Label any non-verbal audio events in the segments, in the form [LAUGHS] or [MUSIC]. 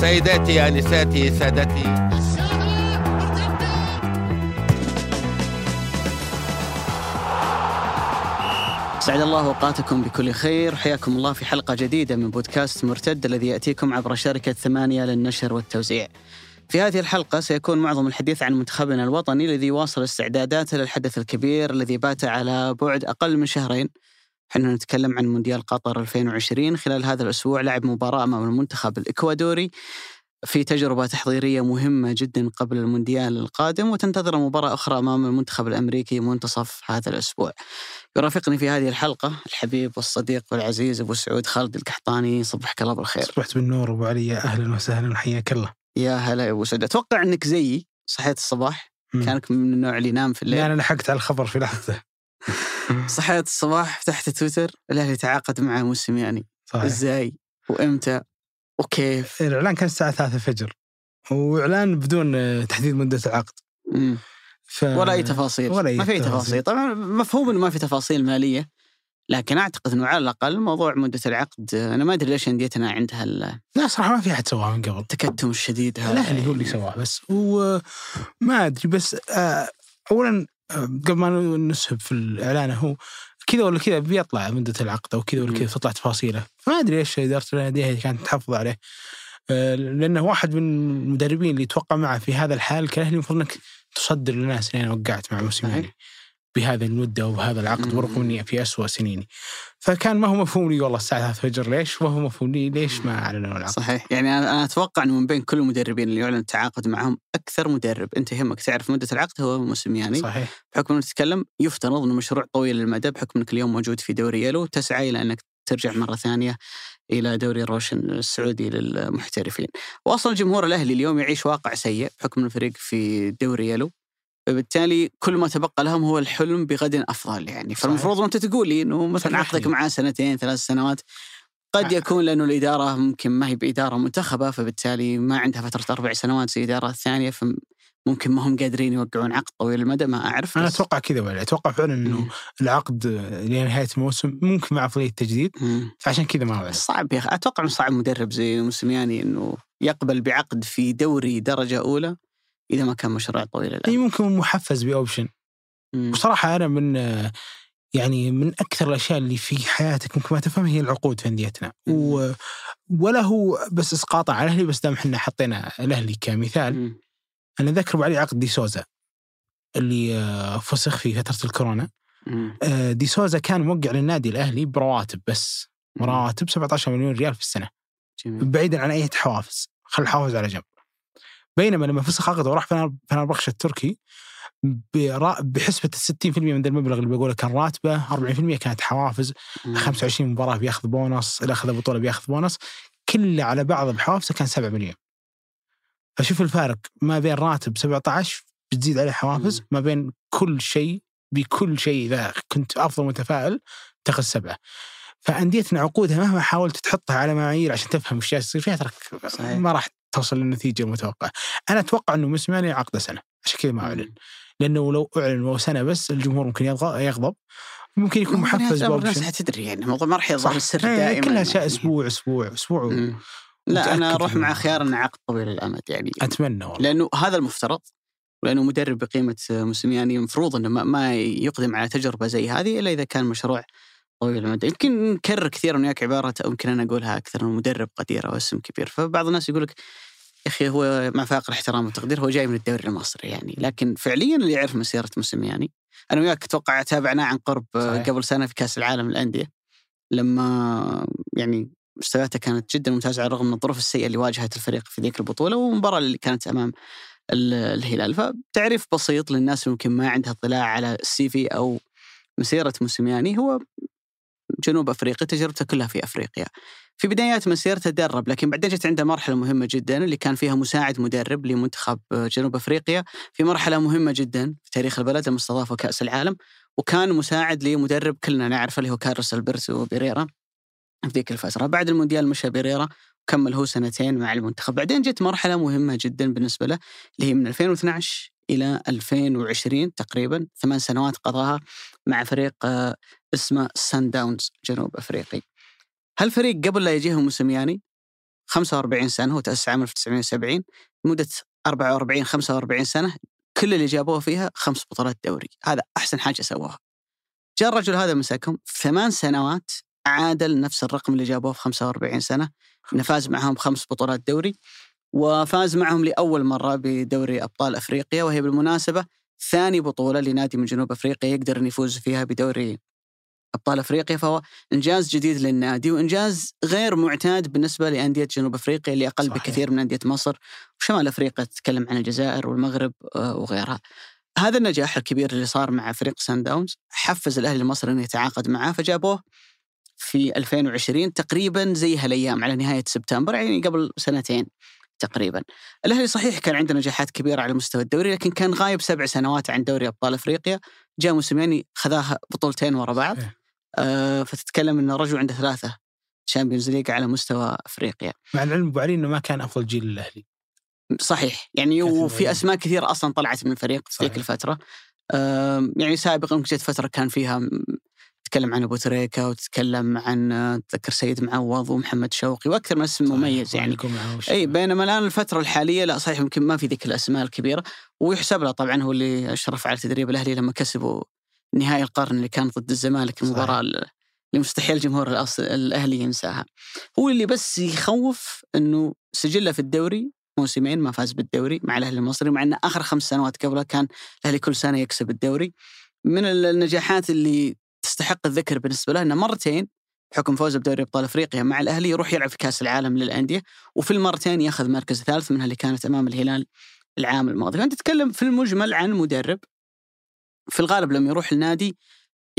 سيداتي انساتي سادتي سعد الله أوقاتكم بكل خير حياكم الله في حلقة جديدة من بودكاست مرتد الذي يأتيكم عبر شركة ثمانية للنشر والتوزيع. في هذه الحلقة سيكون معظم الحديث عن منتخبنا الوطني الذي يواصل استعداداته للحدث الكبير الذي بات على بعد أقل من شهرين. إحنا نتكلم عن مونديال قطر 2020 خلال هذا الأسبوع لعب مباراة أمام المنتخب الإكوادوري في تجربة تحضيرية مهمة جدا قبل المونديال القادم وتنتظر مباراة أخرى أمام المنتخب الأمريكي منتصف هذا الأسبوع. يرافقني في هذه الحلقة الحبيب والصديق والعزيز أبو سعود خالد القحطاني صبحك الله بالخير صبحت بالنور أبو علي أهلا وسهلا وحياك الله. يا هلا يا أبو سعود. أتوقع أنك زيي صحيت الصباح؟ مم. كانك من النوع اللي ينام في الليل. لا أنا لحقت على الخبر في لحظة. [LAUGHS] [LAUGHS] صحيت الصباح فتحت تويتر الأهلي تعاقد مع موسيماني صحيح. إزاي؟ وإمتى؟ وكيف؟ الإعلان كان الساعة 3 الفجر. وإعلان بدون آه، تحديد مدة العقد. مم. ف... ولا أي تفاصيل. ولا أي ما في تفاصيل. تفاصيل. طبعا مفهوم إنه ما في تفاصيل مالية لكن أعتقد إنه على الأقل موضوع مدة العقد أنا ما أدري ليش أنديتنا عندها لا صراحة ما في أحد سواها من قبل. التكتم الشديد هذا. الأهلي هو اللي سواه بس. وما أدري بس آه، أولا آه، قبل ما نسهب في الإعلان هو كذا ولا كذا بيطلع مدة العقد أو كذا ولا كذا. تطلع تفاصيله فما أدري ليش إدارة النادي كانت تحافظ عليه. آه، لأنه واحد من المدربين اللي توقع معه في هذا الحال كان المفروض أنك تصدر للناس إن أنا وقعت مع موسيماني. صحيح. بهذا المدة وبهذا العقد. ورغم إني في أسوأ سنيني. فكان ما هو مفهوم لي والله الساعة 3 الفجر ليش؟ وما هو مفهوم لي ليش ما أعلنوا العقد. صحيح. يعني أنا أنا أتوقع إنه من بين كل المدربين اللي يعلن التعاقد معهم أكثر مدرب. أنت يهمك تعرف مدة العقد هو موسيماني صحيح. بحكم انك تتكلم يفترض إنه مشروع طويل المدى بحكم إنك اليوم موجود في دوري يلو تسعى إلى إنك ترجع مرة ثانية إلى دوري الروشن السعودي للمحترفين. واصلا جمهور الأهلي اليوم يعيش واقع سيء بحكم إنه الفريق في دوري يلو فبالتالي كل ما تبقى لهم هو الحلم بغد أفضل يعني. فالمفروض أنت تقول لي إنه مثلا. عقدك معاه سنتين ثلاث سنوات قد يكون لأنه الإدارة ممكن ما هي بإدارة منتخبة فبالتالي ما عندها فترة أربع سنوات زي الإدارة الثانية فممكن ما هم قادرين يوقعون عقد طويل المدى ما أعرف. أنا بس- أتوقع كذا ولا أتوقع فعلا مم. العقد لنهاية الموسم ممكن مع عقلية تجديد مم. فعشان كذا ما أعلن صعب يا أخي. أتوقع إنه صعب مدرب زي موسيماني إنه يقبل بعقد في دوري درجة أولى. إذا ما كان مشروع طويل إي الامد ممكن محفز بأوبشن. وصراحه أنا من يعني من أكثر الأشياء اللي في حياتك ممكن ما تفهمها هي العقود في أنديتنا. و ولا هو بس اسقاطا على الاهلي بس دام إحنا حطينا الاهلي كمثال مم. أنا ذكر عليه عقد دي سوزا اللي فسخ في فترة الكورونا. آه، دي سوزا كان موقع للنادي الأهلي برواتب بس. رواتب 17 مليون ريال في السنة. جميل. بعيدا عن أي حوافز. خل الحوافز على جنب. بينما لما فسخ عقده وراح فنر- فنربخش التركي بحسبة ال 60% من ذا المبلغ اللي بقوله كان راتبه 40% كانت حوافز مم. 25 مباراة بياخذ بونص إذا أخذ بطولة بياخذ بونص كله على بعض بحوافزه كان 7 مليون فشوف الفارق ما بين راتب 17 بتزيد عليه حوافز. ما بين كل شيء بكل شيء إذا كنت أفضل متفائل تاخذ سبعة فأنديتنا عقودها مهما حاولت تحطها على معايير عشان تفهم وش جالس يصير فيها صحيح. ما راح توصل للنتيجة المتوقعة. أنا أتوقع أنه موسيماني عقده سنة عشان كذا ما أعلن. مم. لأنه لو أعلن وهو سنة بس الجمهور ممكن يغضب. ممكن يكون محفز الناس حتدري يعني الموضوع ما راح يظهر السر إيه، دائما. كلها أشياء يعني. أسبوع أسبوع أسبوع. و-. لا أنا أروح مع خيار انه عقد طويل الأمد يعني. أتمنى والله. لأنه هذا المفترض لأنه مدرب بقيمة موسيماني المفروض إنه ما- ما يقدم على تجربة زي هذه إلا إذا كان مشروع طويل المدى يمكن نكرر كثيرا وياك عبارة يمكن أنا أقولها أكثر انه مدرب قدير أو اسم كبير. فبعض الناس يقول لك يا أخي هو مع فاقر الاحترام والتقدير هو جاي من الدوري المصري يعني. لكن فعليا اللي يعرف مسيرة موسيماني أنا وياك أتوقع تابعناه عن قرب صحيح. قبل سنة في كأس العالم للأندية. لما يعني مستوياته كانت جدا ممتازة على الرغم من الظروف السيئة اللي واجهت الفريق في ذيك البطولة والمباراة اللي كانت أمام ال- الهلال. فتعريف بسيط للناس ممكن ما عندها اطلاع على السي في أو مسيرة موسيماني هو جنوب أفريقيا تجربته كلها في أفريقيا. في بدايات مسيرته درب لكن بعدين جت عنده مرحلة مهمة جدا اللي كان فيها مساعد مدرب لمنتخب جنوب أفريقيا. في مرحلة مهمة جدا في تاريخ البلد لما استضافوا كأس العالم وكان مساعد لمدرب كلنا نعرفه اللي هو كارلوس ألبرتو بيريرا في ذيك الفترة. بعد المونديال مشى بيريرا كمل هو سنتين مع المنتخب. بعدين جت مرحلة مهمة جدا بالنسبة له اللي هي من 2012 إلى 2020 تقريبا ثمان سنوات قضاها مع فريق آه، اسمه سان داونز جنوب أفريقي. هالفريق قبل لا يجيه موسيماني 45 سنة هو تأسس عام 1970 مدة 44 45 سنة كل اللي جابوه فيها خمس بطولات دوري. هذا أحسن حاجة سواها جاء الرجل هذا مسكهم ثمان سنوات عادل نفس الرقم اللي جابوه في 45 سنة فاز معهم خمس بطولات دوري وفاز معهم لأول مرة بدوري أبطال أفريقيا وهي بالمناسبة ثاني بطولة لنادي من جنوب أفريقيا يقدر ان يفوز فيها بدوري أبطال أفريقيا فهو إنجاز جديد للنادي وإنجاز غير معتاد بالنسبة لأندية جنوب أفريقيا اللي أقل صحيح. بكثير من أندية مصر وشمال أفريقيا تتكلم عن الجزائر والمغرب آه، وغيرها. هذا النجاح الكبير اللي صار مع فريق سان داونز حفز الأهلي المصري انه يتعاقد معاه فجابوه في 2020 تقريبا زي هالايام على نهاية سبتمبر يعني قبل سنتين تقريبا. الأهلي صحيح كان عنده نجاحات كبيرة على مستوى الدوري لكن كان غايب سبع سنوات عن دوري أبطال أفريقيا، جاء موسيماني خذاها بطولتين ورا بعض صحيح. فتتكلم إن الرجل عنده ثلاثة Champions League على مستوى أفريقيا. مع العلم أبو علي إنه ما كان أفضل جيل للأهلي. صحيح. يعني وفي. أسماء كثيرة أصلا طلعت من الفريق في ذيك. الفترة. يعني سابقا جت فترة كان فيها تتكلم عن أبو تريكة وتتكلم عن آه، تذكر سيد معوض ومحمد شوقي وأكثر من اسم مميز يعني. إي بينما الآن الفترة الحالية لا صحيح يمكن ما في ذيك الأسماء الكبيرة. ويحسب له طبعا هو اللي أشرف على تدريب الأهلي لما كسبوا نهائي القرن اللي كان ضد الزمالك. المباراة ال- اللي مستحيل الجمهور الأهلي ينساها. هو اللي بس يخوف إنه سجله في الدوري موسمين ما فاز بالدوري مع الأهلي المصري مع إنه آخر خمس سنوات قبلها كان الأهلي كل سنة يكسب الدوري. من ال- النجاحات اللي تستحق الذكر بالنسبة له إنه مرتين بحكم فوزه بدوري أبطال أفريقيا مع الأهلي يروح يلعب في كأس العالم للأندية وفي المرتين ياخذ مركز ثالث منها اللي كانت أمام الهلال العام الماضي، فأنت تتكلم في المجمل عن مدرب في الغالب لما يروح النادي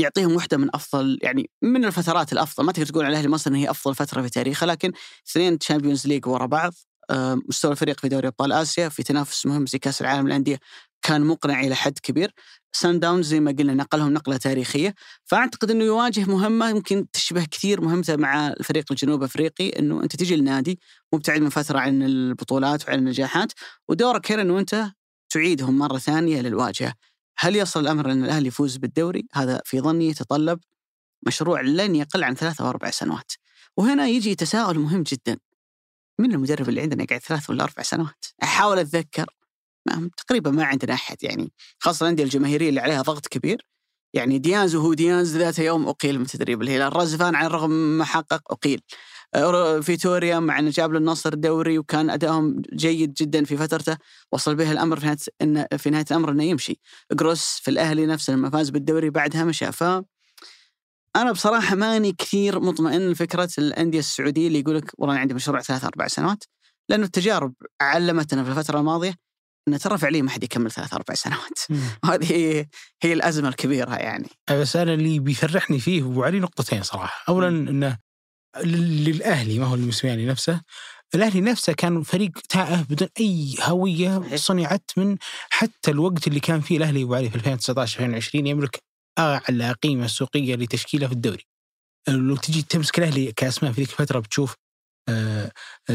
يعطيهم واحدة من أفضل يعني من الفترات الأفضل، ما تقدر تقول على الاهلي مصر ان هي أفضل فترة في تاريخه لكن اثنين Champions League ورا بعض آه، مستوى الفريق في دوري أبطال آسيا في تنافس مهم زي كأس العالم للأندية كان مقنع إلى حد كبير صن داونز زي ما قلنا نقلهم نقلة تاريخية فأعتقد إنه يواجه مهمة يمكن تشبه كثير مهمته مع الفريق الجنوب أفريقي إنه أنت تجي النادي مبتعد من فترة عن البطولات وعن النجاحات ودورك هنا إنه أنت تعيدهم مرة ثانية للواجهة. هل يصل الأمر إن الأهلي يفوز بالدوري؟ هذا في ظني يتطلب مشروع لن يقل عن ثلاث أو أربع سنوات. وهنا يجي تساؤل مهم جدا. من المدرب اللي عندنا قاعد ثلاث ولا أربع سنوات؟ أحاول أتذكر ما تقريبا ما عندنا أحد يعني خاصة الأندية الجماهيرية اللي عليها ضغط كبير يعني ديانز وهو ديانز ذات يوم أقيل من تدريب الهلال، رزفان على الرغم ما حقق أقيل. فيتوريا مع إنه جاب له النصر دوري وكان ادائهم جيد جدا في فترته. وصل به الأمر في نهايه إن في نهاية الأمر إنه يمشي. جروس في الأهلي نفسه لما فاز بالدوري بعدها مشى. ف أنا بصراحة ماني كثير مطمئن لفكرة الأندية السعودية اللي يقول لك والله أنا عندي مشروع ثلاث أربع سنوات. لأنه التجارب علمتنا في الفترة الماضية إن ترى فعليا ما حد يكمل ثلاث أربع سنوات. مم. [LAUGHS] وهذه هي, الأزمة الكبيرة يعني. بس أنا اللي بيفرحني فيه ابو علي نقطتين صراحة، اولا إنه للأهلي ما هو الموسيماني نفسه الأهلي نفسه كان فريق تائه بدون أي هوية. صنعت من حتى الوقت اللي كان فيه الأهلي أبو علي في 2019 2020 يملك أعلى قيمة سوقية لتشكيلة في الدوري. لو تجي تمسك الأهلي كأسماء في ذيك الفترة بتشوف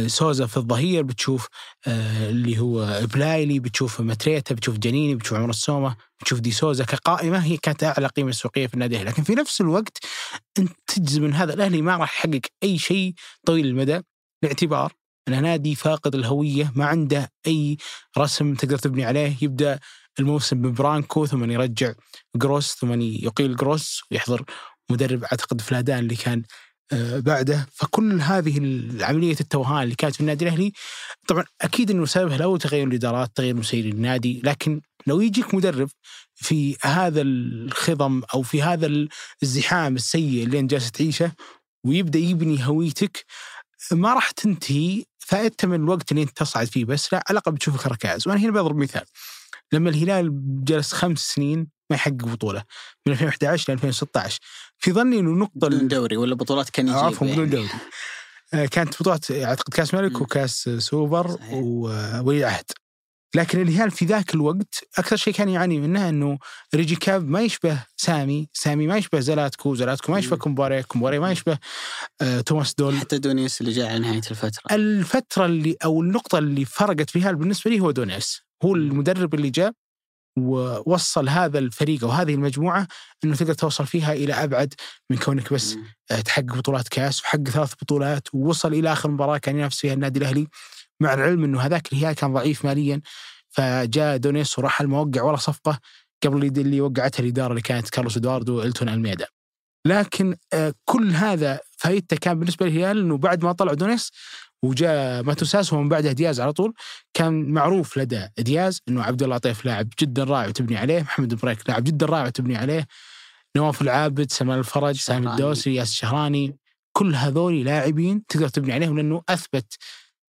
سوزا في الظهير بتشوف آه، اللي هو بلايلي بتشوف ماتريتا بتشوف جنيني بتشوف عمر السومه بتشوف دي سوزا كقائمة هي كانت أعلى قيمة سوقية في النادي. لكن في نفس الوقت أنت تجزم من هذا الأهلي ما راح يحقق أي شيء طويل المدى باعتبار انه نادي فاقد الهوية ما عنده أي رسم تقدر تبني عليه يبدأ الموسم ببرانكو ثم يرجع جروس ثم يقيل جروس ويحضر مدرب أعتقد فلادان اللي كان آه، بعده. فكل هذه عملية التوهان اللي كانت في النادي الأهلي طبعا أكيد إنه سببها لو تغير الإدارات تغير مسير النادي لكن لو يجيك مدرب في هذا الخضم أو في هذا الزحام السيء اللي أنت جالس تعيشه ويبدأ يبني هويتك ما راح تنتهي فائدته من الوقت اللي أنت تصعد فيه بس لا على الأقل بتشوفك ركائز وأنا هنا بضرب مثال. لما الهلال جلس خمس سنين ما يحقق بطولة من 2011 ل 2016 في ظني إنه النقطة بدون دوري ولا بطولات كان يجيب عفوا بدون يعني. دوري آه، كانت بطولات أعتقد كاس ملك. وكاس سوبر. وولي عهد لكن الهلال في ذاك الوقت أكثر شيء كان يعاني منه إنه ريجيكامب ما يشبه سامي، سامي ما يشبه زلاتكو، زلاتكو ما يشبه. كومباري، كومباري ما يشبه آه توماس دول. حتى دونيس اللي جاء على نهاية الفترة. الفترة اللي أو النقطة اللي فرقت في الهلال بالنسبة لي هو دونيس. هو المدرب اللي جاء ووصل هذا الفريق أو هذه المجموعة إنه تقدر توصل فيها إلى أبعد من كونك بس تحقق بطولات كاس وحقق ثلاث بطولات ووصل إلى آخر مباراة كان ينافس فيها النادي الأهلي. مع العلم إنه هذاك الهلال كان ضعيف ماليا فجاء دونيس وراح الموقع ولا صفقة قبل اللي- وقعتها الإدارة اللي كانت كارلوس إدواردو وإلتون ألميدا. لكن آه، كل هذا فايدته كان بالنسبة للهلال إنه بعد ما طلع دونيس وجاء ماتوساس ومن بعدها دياز على طول كان معروف لدى دياز إنه عبد الله عطيف لاعب جدا رائع وتبني عليه، محمد بريك لاعب جدا رائع وتبني عليه، نواف العابد، سلمان الفرج، سامي. الدوسري، ياسر الشهراني، كل هذول لاعبين تقدر تبني عليهم لأنه أثبت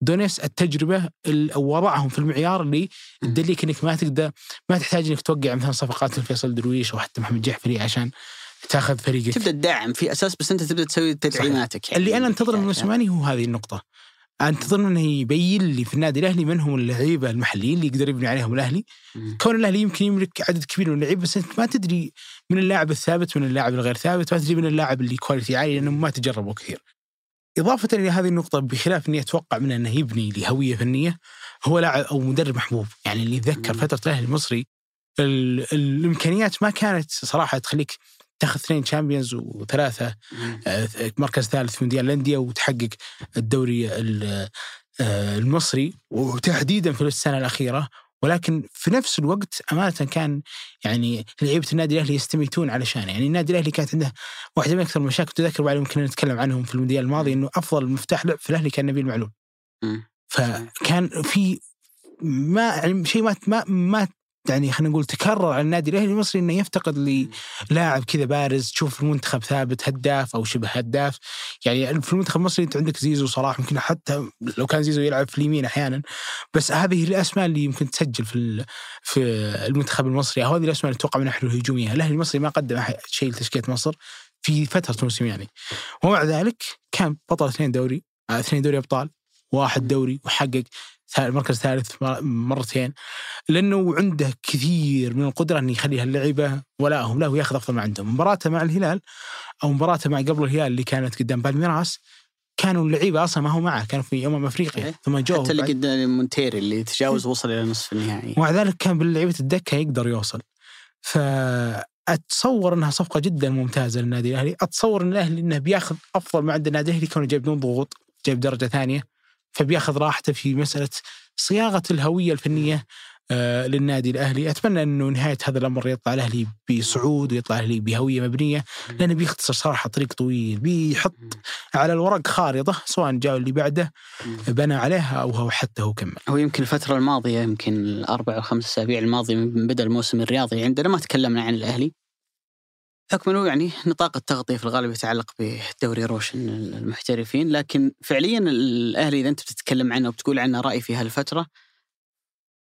دونيس التجربة ال- وضعهم في المعيار اللي تدليك إنك ما تقدر ما تحتاج إنك توقع مثلا صفقات مثل فيصل درويش أو حتى محمد جحفري عشان تأخذ فريقك. تبدأ تدعم في أساس بس أنت تبدأ تسوي تدعيماتك يعني. اللي أنا انتظر من يعني- موسيماني هو هذه النقطة. أنتظر منه يبين لي في النادي الأهلي من هم اللعيبة المحليين اللي يقدر يبني عليهم الأهلي. مم. كون الأهلي يمكن يملك عدد كبير من اللعيبة بس أنت ما تدري من اللاعب الثابت من اللاعب الغير ثابت ما تدري من اللاعب اللي quality عالي لأنهم ما تجربوا كثير. إضافة إلى هذه النقطة بخلاف إني أتوقع منه أنه يبني لهوية فنية هو لاعب أو مدرب محبوب يعني اللي يتذكر مم. فترة الأهلي المصري ال- الإمكانيات ما كانت صراحة تخليك تاخذ اثنين Champions وثلاثة مم. آه، مركز ثالث في مونديال الأندية وتحقق الدوري ال- آه، المصري وتحديدا في السنة الأخيرة ولكن في نفس الوقت أمانة كان يعني لعيبة النادي الأهلي يستميتون علشانه، يعني النادي الأهلي كانت عنده واحدة من أكثر المشاكل تذكر بعد يمكن نتكلم عنهم في المونديال الماضي إنه أفضل مفتاح لعب في الأهلي كان نبيل معلول. فكان في ما يعني شيء ما ما ما يعني خلينا نقول تكرر على النادي الأهلي المصري إنه يفتقد للاعب كذا بارز تشوف المنتخب ثابت هداف أو شبه هداف. يعني في المنتخب المصري أنت عندك زيزو صلاح يمكن حتى لو كان زيزو يلعب في اليمين أحيانا. بس هذه الأسماء اللي يمكن تسجل في في المنتخب المصري. أو هذه الأسماء اللي تتوقع منها حلول هجوميه الأهلي المصري ما قدم شيء لتشكيلة مصر في فترة موسيماني ومع ذلك كان بطل اثنين دوري اثنين دوري أبطال واحد دوري وحقق مركز ثالث مر- مرتين لأنه عنده كثير من القدرة انه يخلي هاللعيبه ولاهم له وياخذ أفضل ما عندهم. مباراته مع الهلال أو مباراته مع قبل الهلال اللي كانت قدام بالميراس كانوا اللعيبة أصلا ما هو معه كانوا في أمم أفريقيا. ثم جو حتى اللي قدام مونتيري اللي تجاوز وصل إلى نصف النهائي. ومع ذلك كان باللعيبة الدكة يقدر يوصل. فاتصور إنها صفقة جدا ممتازة للنادي الأهلي. أتصور إن الأهلي إنه بياخذ أفضل ما عند النادي الأهلي كونه جايب بدون ضغوط جايب درجة ثانية. فبياخذ راحته في مسألة صياغة الهوية الفنية آه للنادي الأهلي. أتمنى إنه نهاية هذا الأمر يطلع الأهلي بصعود ويطلع الأهلي بهوية مبنية لأنه بيختصر صراحة طريق طويل. بيحط على الورق خارطة سواء جاء اللي بعده بنى عليها أو هو حتى هو كمل. هو يمكن الفترة الماضية يمكن الأربع أو خمس أسابيع الماضية من بدأ الموسم الرياضي عندنا ما تكلمنا عن الأهلي. حكم أنه يعني نطاق التغطية في الغالب يتعلق بدوري روشن المحترفين لكن فعليا الأهلي إذا أنت بتتكلم عنه وبتقول عنه رأي في هالفترة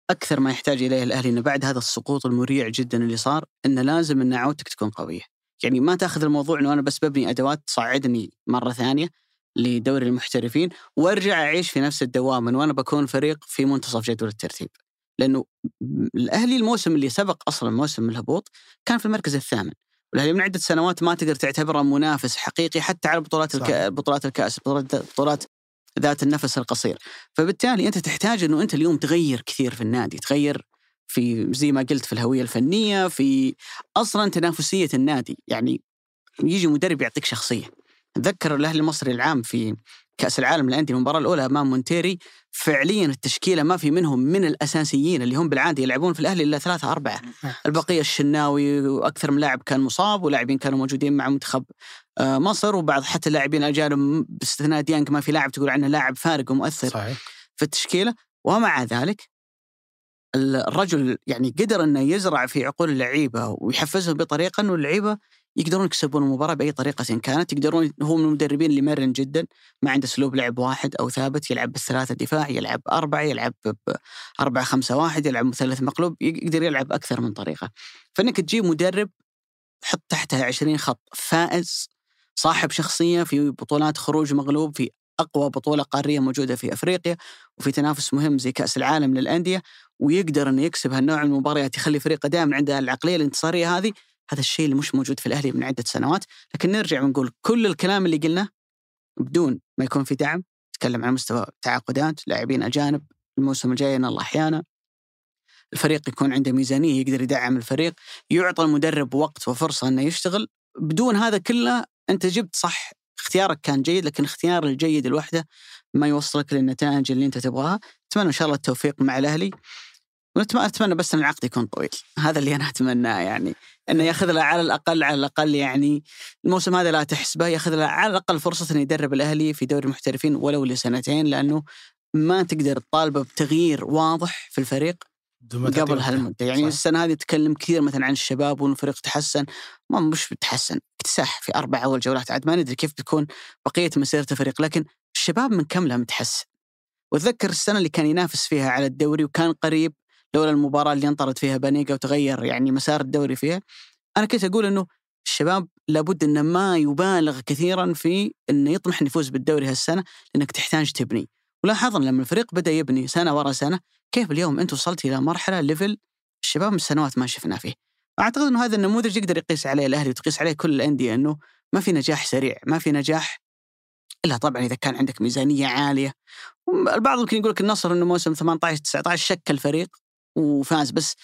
أكثر ما يحتاج إليه الأهلي أنه بعد هذا السقوط المريع جدا اللي صار أنه لازم أن عودتك تكون قوية. يعني ما تأخذ الموضوع أنه أنا بس ببني أدوات تصعدني مرة ثانية لدوري المحترفين وأرجع أعيش في نفس الدوام من وأنا بكون فريق في منتصف جدول الترتيب. لأنه الأهلي الموسم اللي سبق أصلا موسم الهبوط كان في المركز الثامن. والاهلي من عدة سنوات ما تقدر تعتبره منافس حقيقي حتى على بطولات. الك... بطولات الكأس بطولات بطولات ذات النفس القصير. فبالتالي أنت تحتاج إنه أنت اليوم تغير كثير في النادي تغير في زي ما قلت في الهوية الفنية في أصلا تنافسية النادي. يعني يجي مدرب يعطيك شخصية. اتذكر الأهلي المصري العام في كأس العالم للأندية المباراة الأولى أمام مونتيري فعليا التشكيلة ما في منهم من الأساسيين اللي هم بالعادة يلعبون في الأهلي إلا ثلاثة أربعة. البقية الشناوي وأكثر من لاعب كان مصاب ولاعبين كانوا موجودين مع منتخب آه، مصر وبعض حتى اللاعبين الأجانب باستثناء ديانج ما في لاعب تقول عنه لاعب فارق ومؤثر صحيح. في التشكيلة. ومع ذلك الرجل يعني قدر إنه يزرع في عقول اللعيبة ويحفزهم بطريقة إنه اللعيبة يقدرون يكسبون المباراة بأي طريقة كانت يقدرون هو من المدربين اللي مرن جدا ما عنده أسلوب لعب واحد أو ثابت يلعب بالثلاثة دفاع يلعب أربعة يلعب 4 5 1 يلعب مثلث مقلوب يقدر يلعب أكثر من طريقة. فإنك تجيب مدرب حط تحتها 20 خط فائز صاحب شخصية في بطولات خروج مغلوب في أقوى بطولة قارية موجودة في أفريقيا وفي تنافس مهم زي كأس العالم للأندية ويقدر إنه يكسب هالنوع من المباريات يخلي فريقه دائما عنده العقلية الانتصارية هذه هذا الشيء اللي مش موجود في الأهلي من عدة سنوات. لكن نرجع ونقول كل الكلام اللي قلناه بدون ما يكون في دعم نتكلم عن مستوى تعاقدات لاعبين اجانب الموسم الجاي إن الله أحيانا الفريق يكون عنده ميزانية يقدر يدعم الفريق يعطى المدرب وقت وفرصة إنه يشتغل. بدون هذا كله أنت جبت صح اختيارك كان جيد لكن اختيار الجيد لوحده ما يوصلك للنتائج اللي أنت تبغاها. أتمنى إن شاء الله التوفيق مع الأهلي ونتمنى بس إن العقد يكون طويل. هذا اللي أنا أتمناه يعني. إنه ياخذ له على الأقل على الأقل يعني الموسم هذا لا تحسبه ياخذ له على الأقل فرصة إنه يدرب الأهلي في دوري المحترفين ولو لسنتين لأنه ما تقدر تطالبه بتغيير واضح في الفريق قبل هالمده يعني صح. السنة هذه تكلم كثير مثلا عن الشباب وان الفريق تحسن. ما مش بتحسن اكتساح في أربع أول جولات. عاد ما ندري كيف بتكون بقية مسيرة الفريق لكن الشباب من كمله متحسن. وأتذكر السنة اللي كان ينافس فيها على الدوري وكان قريب لولا المباراة اللي انطرد فيها بانيجا وتغير يعني مسار الدوري فيها أنا كنت أقول إنه الشباب لابد إنه ما يبالغ كثيرا في إنه يطمح يفوز بالدوري هالسنة لإنك تحتاج تبني. ولاحظنا لما الفريق بدأ يبني سنة ورا سنة كيف اليوم أنت وصلت إلى مرحلة level الشباب من سنوات ما شفنا فيه؟ أعتقد إنه هذا النموذج يقدر يقيس عليه الأهلي وتقيس عليه كل الأندية إنه ما في نجاح سريع ما في نجاح إلا طبعا إذا كان عندك ميزانية عالية. البعض ممكن يقول لك النصر إنه موسم 18 19 شكل فريق وفاز. بس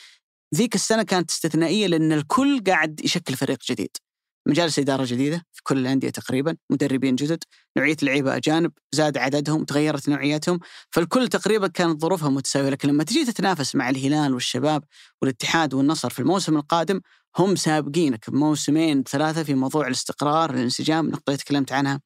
ذيك السنة كانت استثنائية لأن الكل قاعد يشكل فريق جديد. مجالس إدارة جديدة في كل الأندية تقريبا مدربين جدد نوعية لعيبة أجانب زاد عددهم تغيرت نوعيتهم. فالكل تقريبا كانت ظروفها متساوية لكن لما تجي تتنافس مع الهلال والشباب والاتحاد والنصر في الموسم القادم هم سابقينك بموسمين ثلاثة في موضوع الاستقرار الانسجام النقطه اللي تكلمت عنها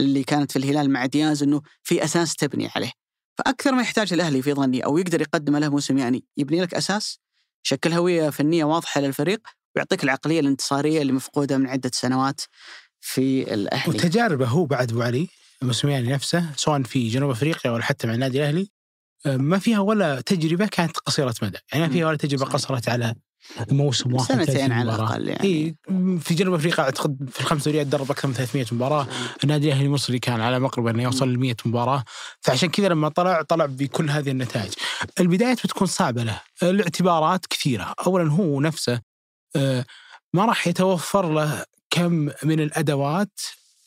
اللي كانت في الهلال مع دياز إنه في أساس تبني عليه. فأكثر ما يحتاج الأهلي في ظني أو يقدر يقدم له موسم يعني يبني لك أساس شكل هوية فنية واضحة للفريق ويعطيك العقلية الانتصارية اللي مفقودة من عدة سنوات في الأهلي. وتجاربه هو بعد أبو علي موسمياني نفسه سواء في جنوب أفريقيا ولا حتى مع النادي الأهلي ما فيها ولا تجربة كانت قصيرة مدى، يعني ما فيها ولا تجربة قصرت على موسم واحد سنتين على الأقل يعني. إيه في جنوب أفريقيا أعتقد في الخمس دوريات درب أكثر من 300 مباراة، النادي الأهلي المصري كان على مقرب إنه يوصل ل 100 مباراة، فعشان كذا لما طلع طلع بكل هذه النتائج. البدايات بتكون صعبة له، الاعتبارات كثيرة، اولا هو نفسه آه، ما راح يتوفر له كم من الأدوات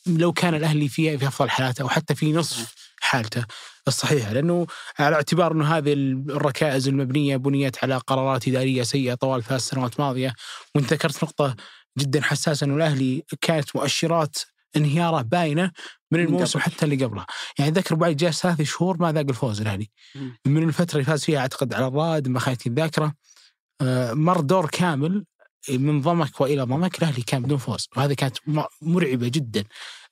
لو كان الأهلي فيها في أفضل حالاته أو حتى في نصف حالته. الصحيحه لأنه على اعتبار أنه هذه الركائز المبنية بنيت على قرارات إدارية سيئة طوال ثلاث سنوات ماضية وإنت ذكرت نقطة جدا حساسة إنه الأهلي كانت مؤشرات انهياره باينة من الموسم حتى اللي قبله، يعني ذكر بعد جاء ثلاث شهور ما ذاق الفوز الأهلي. من الفترة اللي فاز فيها أعتقد على الرائد ما خانتني الذاكرة. آه، مر دور كامل من ضمك وإلى ضمك الأهلي كان بدون فوز وهذه كانت مرعبة جدا.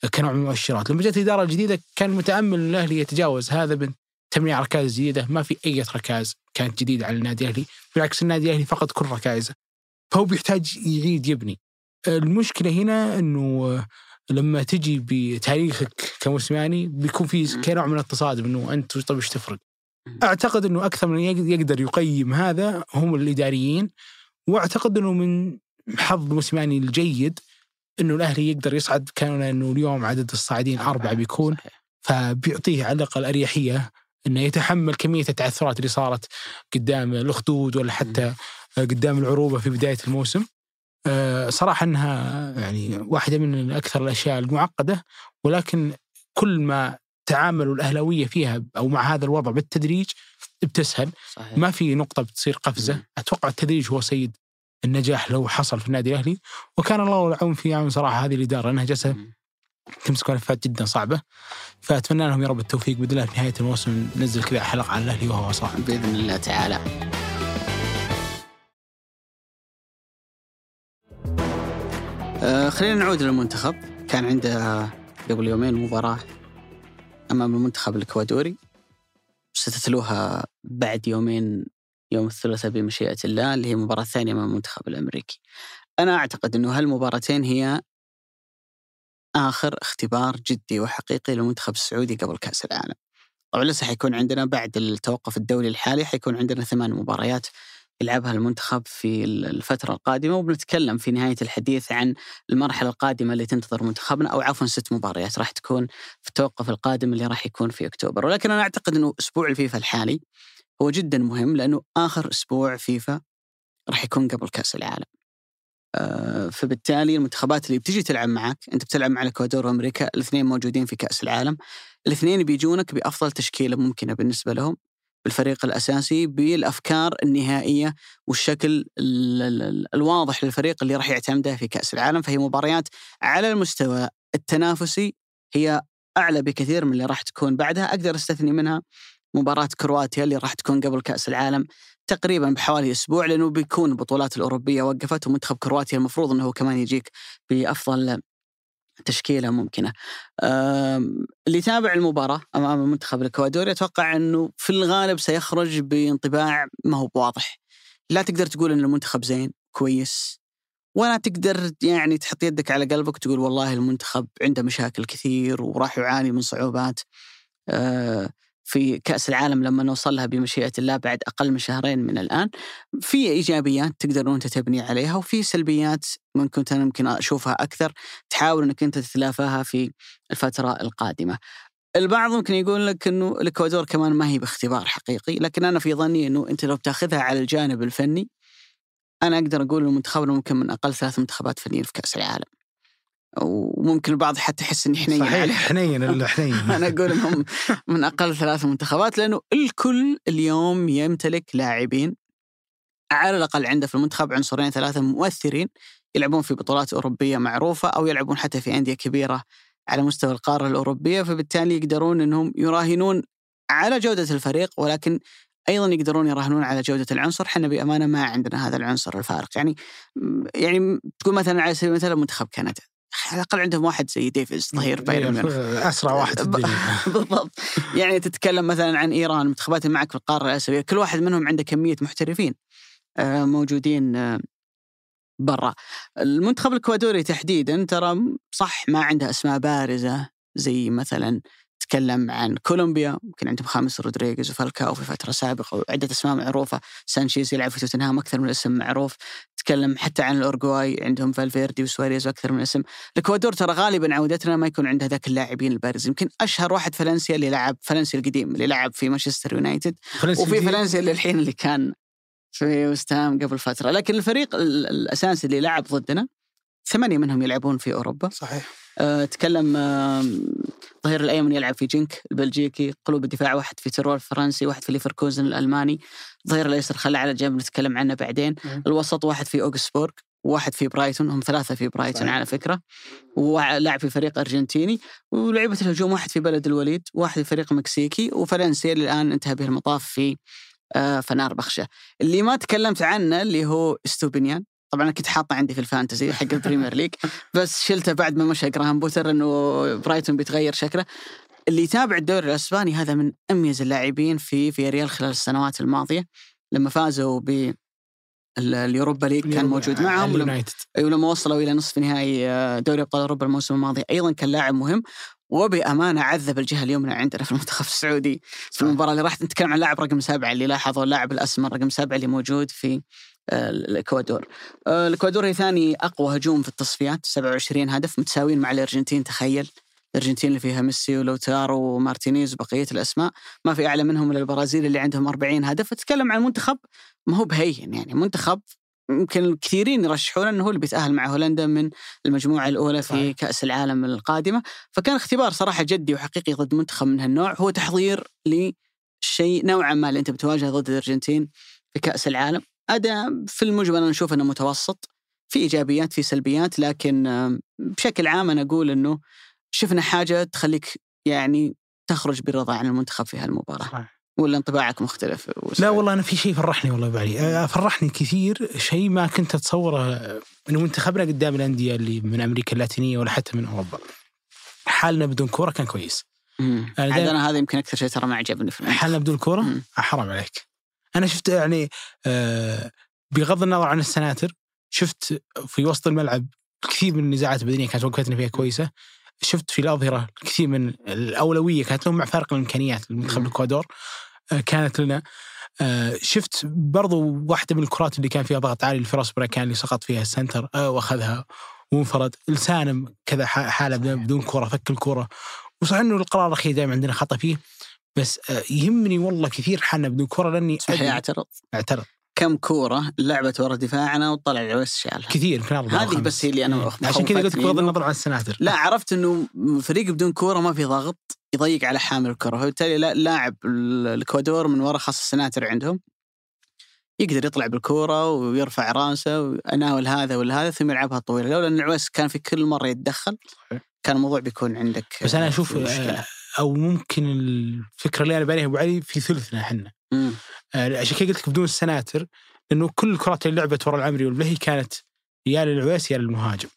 كنوع من المؤشرات. لما جت الإدارة الجديدة كان متأمل الأهلي يتجاوز هذا من تمنيع ركائز جديدة. ما في أي ركائز كانت جديدة على النادي الأهلي بالعكس النادي الأهلي فقد كل ركائزه. فهو بيحتاج يعيد يبني. المشكلة هنا إنه لما تجي بتاريخك كموسيماني بيكون في كنوع من التصادم إنه أنت طيب إيش تفرق؟ أعتقد إنه أكثر من يقدر يقيم هذا هم الإداريين وأعتقد إنه من حظ موسيماني الجيد إنه الأهلي يقدر يصعد كان إنه اليوم عدد الصاعدين أربعة بيكون فبيعطيه على الأقل أريحية إنه يتحمل كمية التعثرات اللي صارت قدام الأخدود ولا حتى قدام العروبة في بداية الموسم. آه، صراحة إنها يعني واحدة من أكثر الأشياء المعقدة ولكن كل ما تعاملوا الأهلاوية فيها أو مع هذا الوضع بالتدريج بتسهل. صحيح. ما في نقطة بتصير قفزة. أتوقع التدريج هو سيد النجاح لو حصل في النادي الأهلي. وكان الله العون في عون صراحة هذه الإدارة انها جالسه تمسك ملفات جدا صعبة. فأتمنى لهم يا رب التوفيق باذن الله في نهاية الموسم ننزل كذا حلقة عن الأهلي وهو صاحب. بإذن الله تعالى. آه خلينا نعود للمنتخب. كان عنده قبل يومين مباراة أمام المنتخب الإكوادوري. ستتلوها بعد يومين يوم الثلاثاء بمشيئة الله اللي هي المباراة الثانية مع المنتخب الأمريكي. أنا أعتقد أنه هالمباراتين هي آخر اختبار جدي وحقيقي للمنتخب السعودي قبل كأس العالم. طبعا لسه حيكون عندنا بعد التوقف الدولي الحالي حيكون عندنا ثمان مباريات يلعبها المنتخب في الفترة القادمة وبنتكلم في نهاية الحديث عن المرحلة القادمة اللي تنتظر منتخبنا أو عفوا ست مباريات راح تكون في التوقف القادم اللي راح يكون في أكتوبر. ولكن أنا أعتقد أنه أسبوع الفيفا الحالي هو جدا مهم لأنه آخر أسبوع فيفا راح يكون قبل كأس العالم. آه، فبالتالي المنتخبات اللي بتجي تلعب معك أنت بتلعب مع الاكوادور وأمريكا الاثنين موجودين في كأس العالم. الاثنين بيجونك بأفضل تشكيلة ممكنة بالنسبة لهم بالفريق الأساسي بالأفكار النهائية والشكل ال- ال- ال- الواضح للفريق اللي راح يعتمده في كأس العالم. فهي مباريات على المستوى التنافسي هي أعلى بكثير من اللي راح تكون بعدها. أقدر أستثني منها مباراة كرواتيا اللي راح تكون قبل كأس العالم تقريبا بحوالي أسبوع لأنه بيكون البطولات الأوروبية وقفت ومنتخب كرواتيا المفروض إنه هو كمان يجيك بأفضل تشكيلة ممكنة. اللي يتابع المباراة أمام المنتخب الإكوادوري أتوقع إنه في الغالب سيخرج بانطباع ما هو بواضح. لا تقدر تقول إن المنتخب زين كويس ولا تقدر يعني تحط يدك على قلبك وتقول والله المنتخب عنده مشاكل كثير وراح يعاني من صعوبات. في كأس العالم لما نوصل لها بمشيئة الله بعد أقل من شهرين من الآن في إيجابيات تقدر أنت تبني عليها وفي سلبيات ممكن أنا يمكن أشوفها أكثر تحاول أنك أنت تتلافاها في الفترة القادمة البعض ممكن يقول لك إنه الإكوادور كمان ما هي باختبار حقيقي، لكن أنا في ظني إنه أنت لو بتاخذها على الجانب الفني أنا أقدر أقول انه منتخبنا ممكن من أقل ثلاث منتخبات فنيين في كأس العالم. وممكن البعض حتى يحس إني حنين عليه. صحيح حنين الحنين [LAUGHS] أنا أقول إنهم من أقل ثلاث منتخبات لأنه الكل اليوم يمتلك لاعبين على الأقل عنده في المنتخب عنصرين ثلاثة مؤثرين يلعبون في بطولات أوروبية معروفة أو يلعبون حتى في أندية كبيرة على مستوى القارة الأوروبية فبالتالي يقدرون إنهم يراهنون على جودة الفريق ولكن أيضا يقدرون يراهنون على جودة العنصر، إحنا بأمانة ما عندنا هذا العنصر الفارق، يعني يعني تقول مثلا على سبيل المثال منتخب كندا، على الأقل عندهم واحد زي ديفيز ظهير بايرن ميونخ أسرع واحد [LAUGHS] [LAUGHS] بالضبط. يعني تتكلم مثلا عن إيران المنتخبات اللي معك في القارة الآسيوية كل واحد منهم عنده كمية محترفين آه، موجودين آه، برا. المنتخب الاكوادوري تحديدا ترى صح ما عنده أسماء بارزة زي مثلا تكلم عن كولومبيا يمكن عندهم خامس رودريغيز وفالكاو في فترة سابقة وعدة أسماء معروفة. سانشيز يلعب في توتنهام أكثر من اسم معروف. تكلم حتى عن الاورجواي عندهم فالفيردي وسواريز وأكثر من اسم. الإكوادور ترى غالبا عودتنا ما يكون عندها ذاك اللاعبين البارز. يمكن أشهر واحد فالنسيا اللي لعب فالنسيا القديم اللي لعب في مانشستر يونايتد وفي فالنسيا اللي الحين اللي كان في وستهام قبل فترة. لكن الفريق ال- الاساسي اللي لعب ضدنا ثمانية منهم يلعبون في أوروبا. صحيح. تكلم أه ظهير الأيمن يلعب في جنك البلجيكي قلوب الدفاع واحد في تروا الفرنسي واحد في ليفركوزن الألماني. ظهير الأيسر خلى على جنب نتكلم عنه بعدين. مم. الوسط واحد في اوغسبورغ وواحد في برايتون هم ثلاثة في برايتون صحيح. على فكرة. ولاعب في فريق أرجنتيني ولعيبة الهجوم واحد في بلد الوليد واحد في فريق مكسيكي وفالنسيا اللي الآن انتهى به المطاف في آه، فنار بخشة. اللي ما تكلمت عنه اللي هو إستوبينيان. طبعا أنا كنت حاطه عندي في ال Fantasy حق ال Premier League بس شلته بعد ما مشى جراهام بوتر انه برايتون بيتغير شكله. اللي يتابع الدوري الأسباني هذا من أميز اللاعبين في في ريال خلال السنوات الماضية. لما فازوا ب ال- ال Europa League كان موجود معهم. ولما اليونايتد أيوه لما وصلوا إلى نصف نهائي آه، دوري أبطال أوروبا الموسم الماضي أيضا كان لاعب مهم. وبأمانة عذب الجهة اليمنى عندنا في المنتخب السعودي. في المباراة اللي راح نتكلم عن اللاعب رقم سبعة اللي لاحظوا اللاعب الأسمر رقم سبعة اللي موجود في الإكوادور. آه، الإكوادور هي ثاني أقوى هجوم في التصفيات 27 هدف متساويين مع الأرجنتين تخيل. الأرجنتين اللي فيها ميسي ولوتارو ومارتينيز وبقية الأسماء. ما في أعلى منهم إلا البرازيل اللي عندهم 40 هدف. فتتكلم عن منتخب ما هو بهين يعني. منتخب يمكن الكثيرين يرشحون إنه هو اللي بيتأهل مع هولندا من المجموعة الأولى في صحيح. كأس العالم القادمة. فكان اختبار صراحة جدي وحقيقي ضد منتخب من هالنوع. هو تحضير لشيء نوعا ما اللي أنت بتواجهه ضد الأرجنتين في كأس العالم. اداء في المجمل أنا أشوف إنه متوسط في إيجابيات في سلبيات لكن بشكل عام أنا أقول إنه شفنا حاجة تخليك يعني تخرج برضا عن المنتخب في هالمباراة صحيح. ولا انطباعك مختلف لا والله أنا في شيء فرحني والله بعلي آه، فرحني كثير شيء ما كنت أتصوره آه، إنه منتخبنا قدام الأندية اللي من أمريكا اللاتينية ولا حتى من أوروبا حالنا بدون كورة كان كويس مم. أنا هذا يمكن أكثر شيء ترى ما عجبني في المنتخب. حالنا بدون كورة. آه، حرام عليك أنا شفت يعني آه، بغض النظر عن السناتر شفت في وسط الملعب كثير من النزاعات البدنية كانت وقفتنا فيها كويسة شفت في الأظهرة الكثير من الأولوية كانت لهم مع فارق الإمكانيات المنتخب. الاكوادور آه، كانت لنا آه، شفت برضو واحدة من الكرات اللي كان فيها ضغط عالي لفراس بريكان اللي سقط فيها السنتر وأخذها وانفرد لسانم كذا حالة بدون- كره فك الكره وصحيح إنه القرار الأخير دائما عندنا خطأ فيه. بس آه، يهمني والله كثير حالنا بدون كره لأني أعترض. أعترض. كم كورة لعبت ورا دفاعنا وطلع العويس شالها؟ كثير يمكن هذه. بس هي اللي. مخ- عشان كذا قلت بغض النظر عن السناتر. لا عرفت إنه فريق بدون كورة ما في ضغط يضيق على حامل الكرة. وبالتالي لا- لاعب ال- الاكوادور من وراء خاصه السناتر عندهم يقدر يطلع بالكورة ويرفع رأسه ويناول هذا ولا هذا ثم يلعبها طويلة. لولا إن العويس كان في كل مرة يتدخل. كان الموضوع بيكون عندك بس أنا أشوف أو ممكن الفكرة اللي أنا بانيها أبو علي في ثلثنا إحنا. آه، عشان كذا قلت لك بدون السناتر لأنه كل الكرات اللي لعبت ورا العمري والبلهي كانت يا للعويس يا للمهاجم.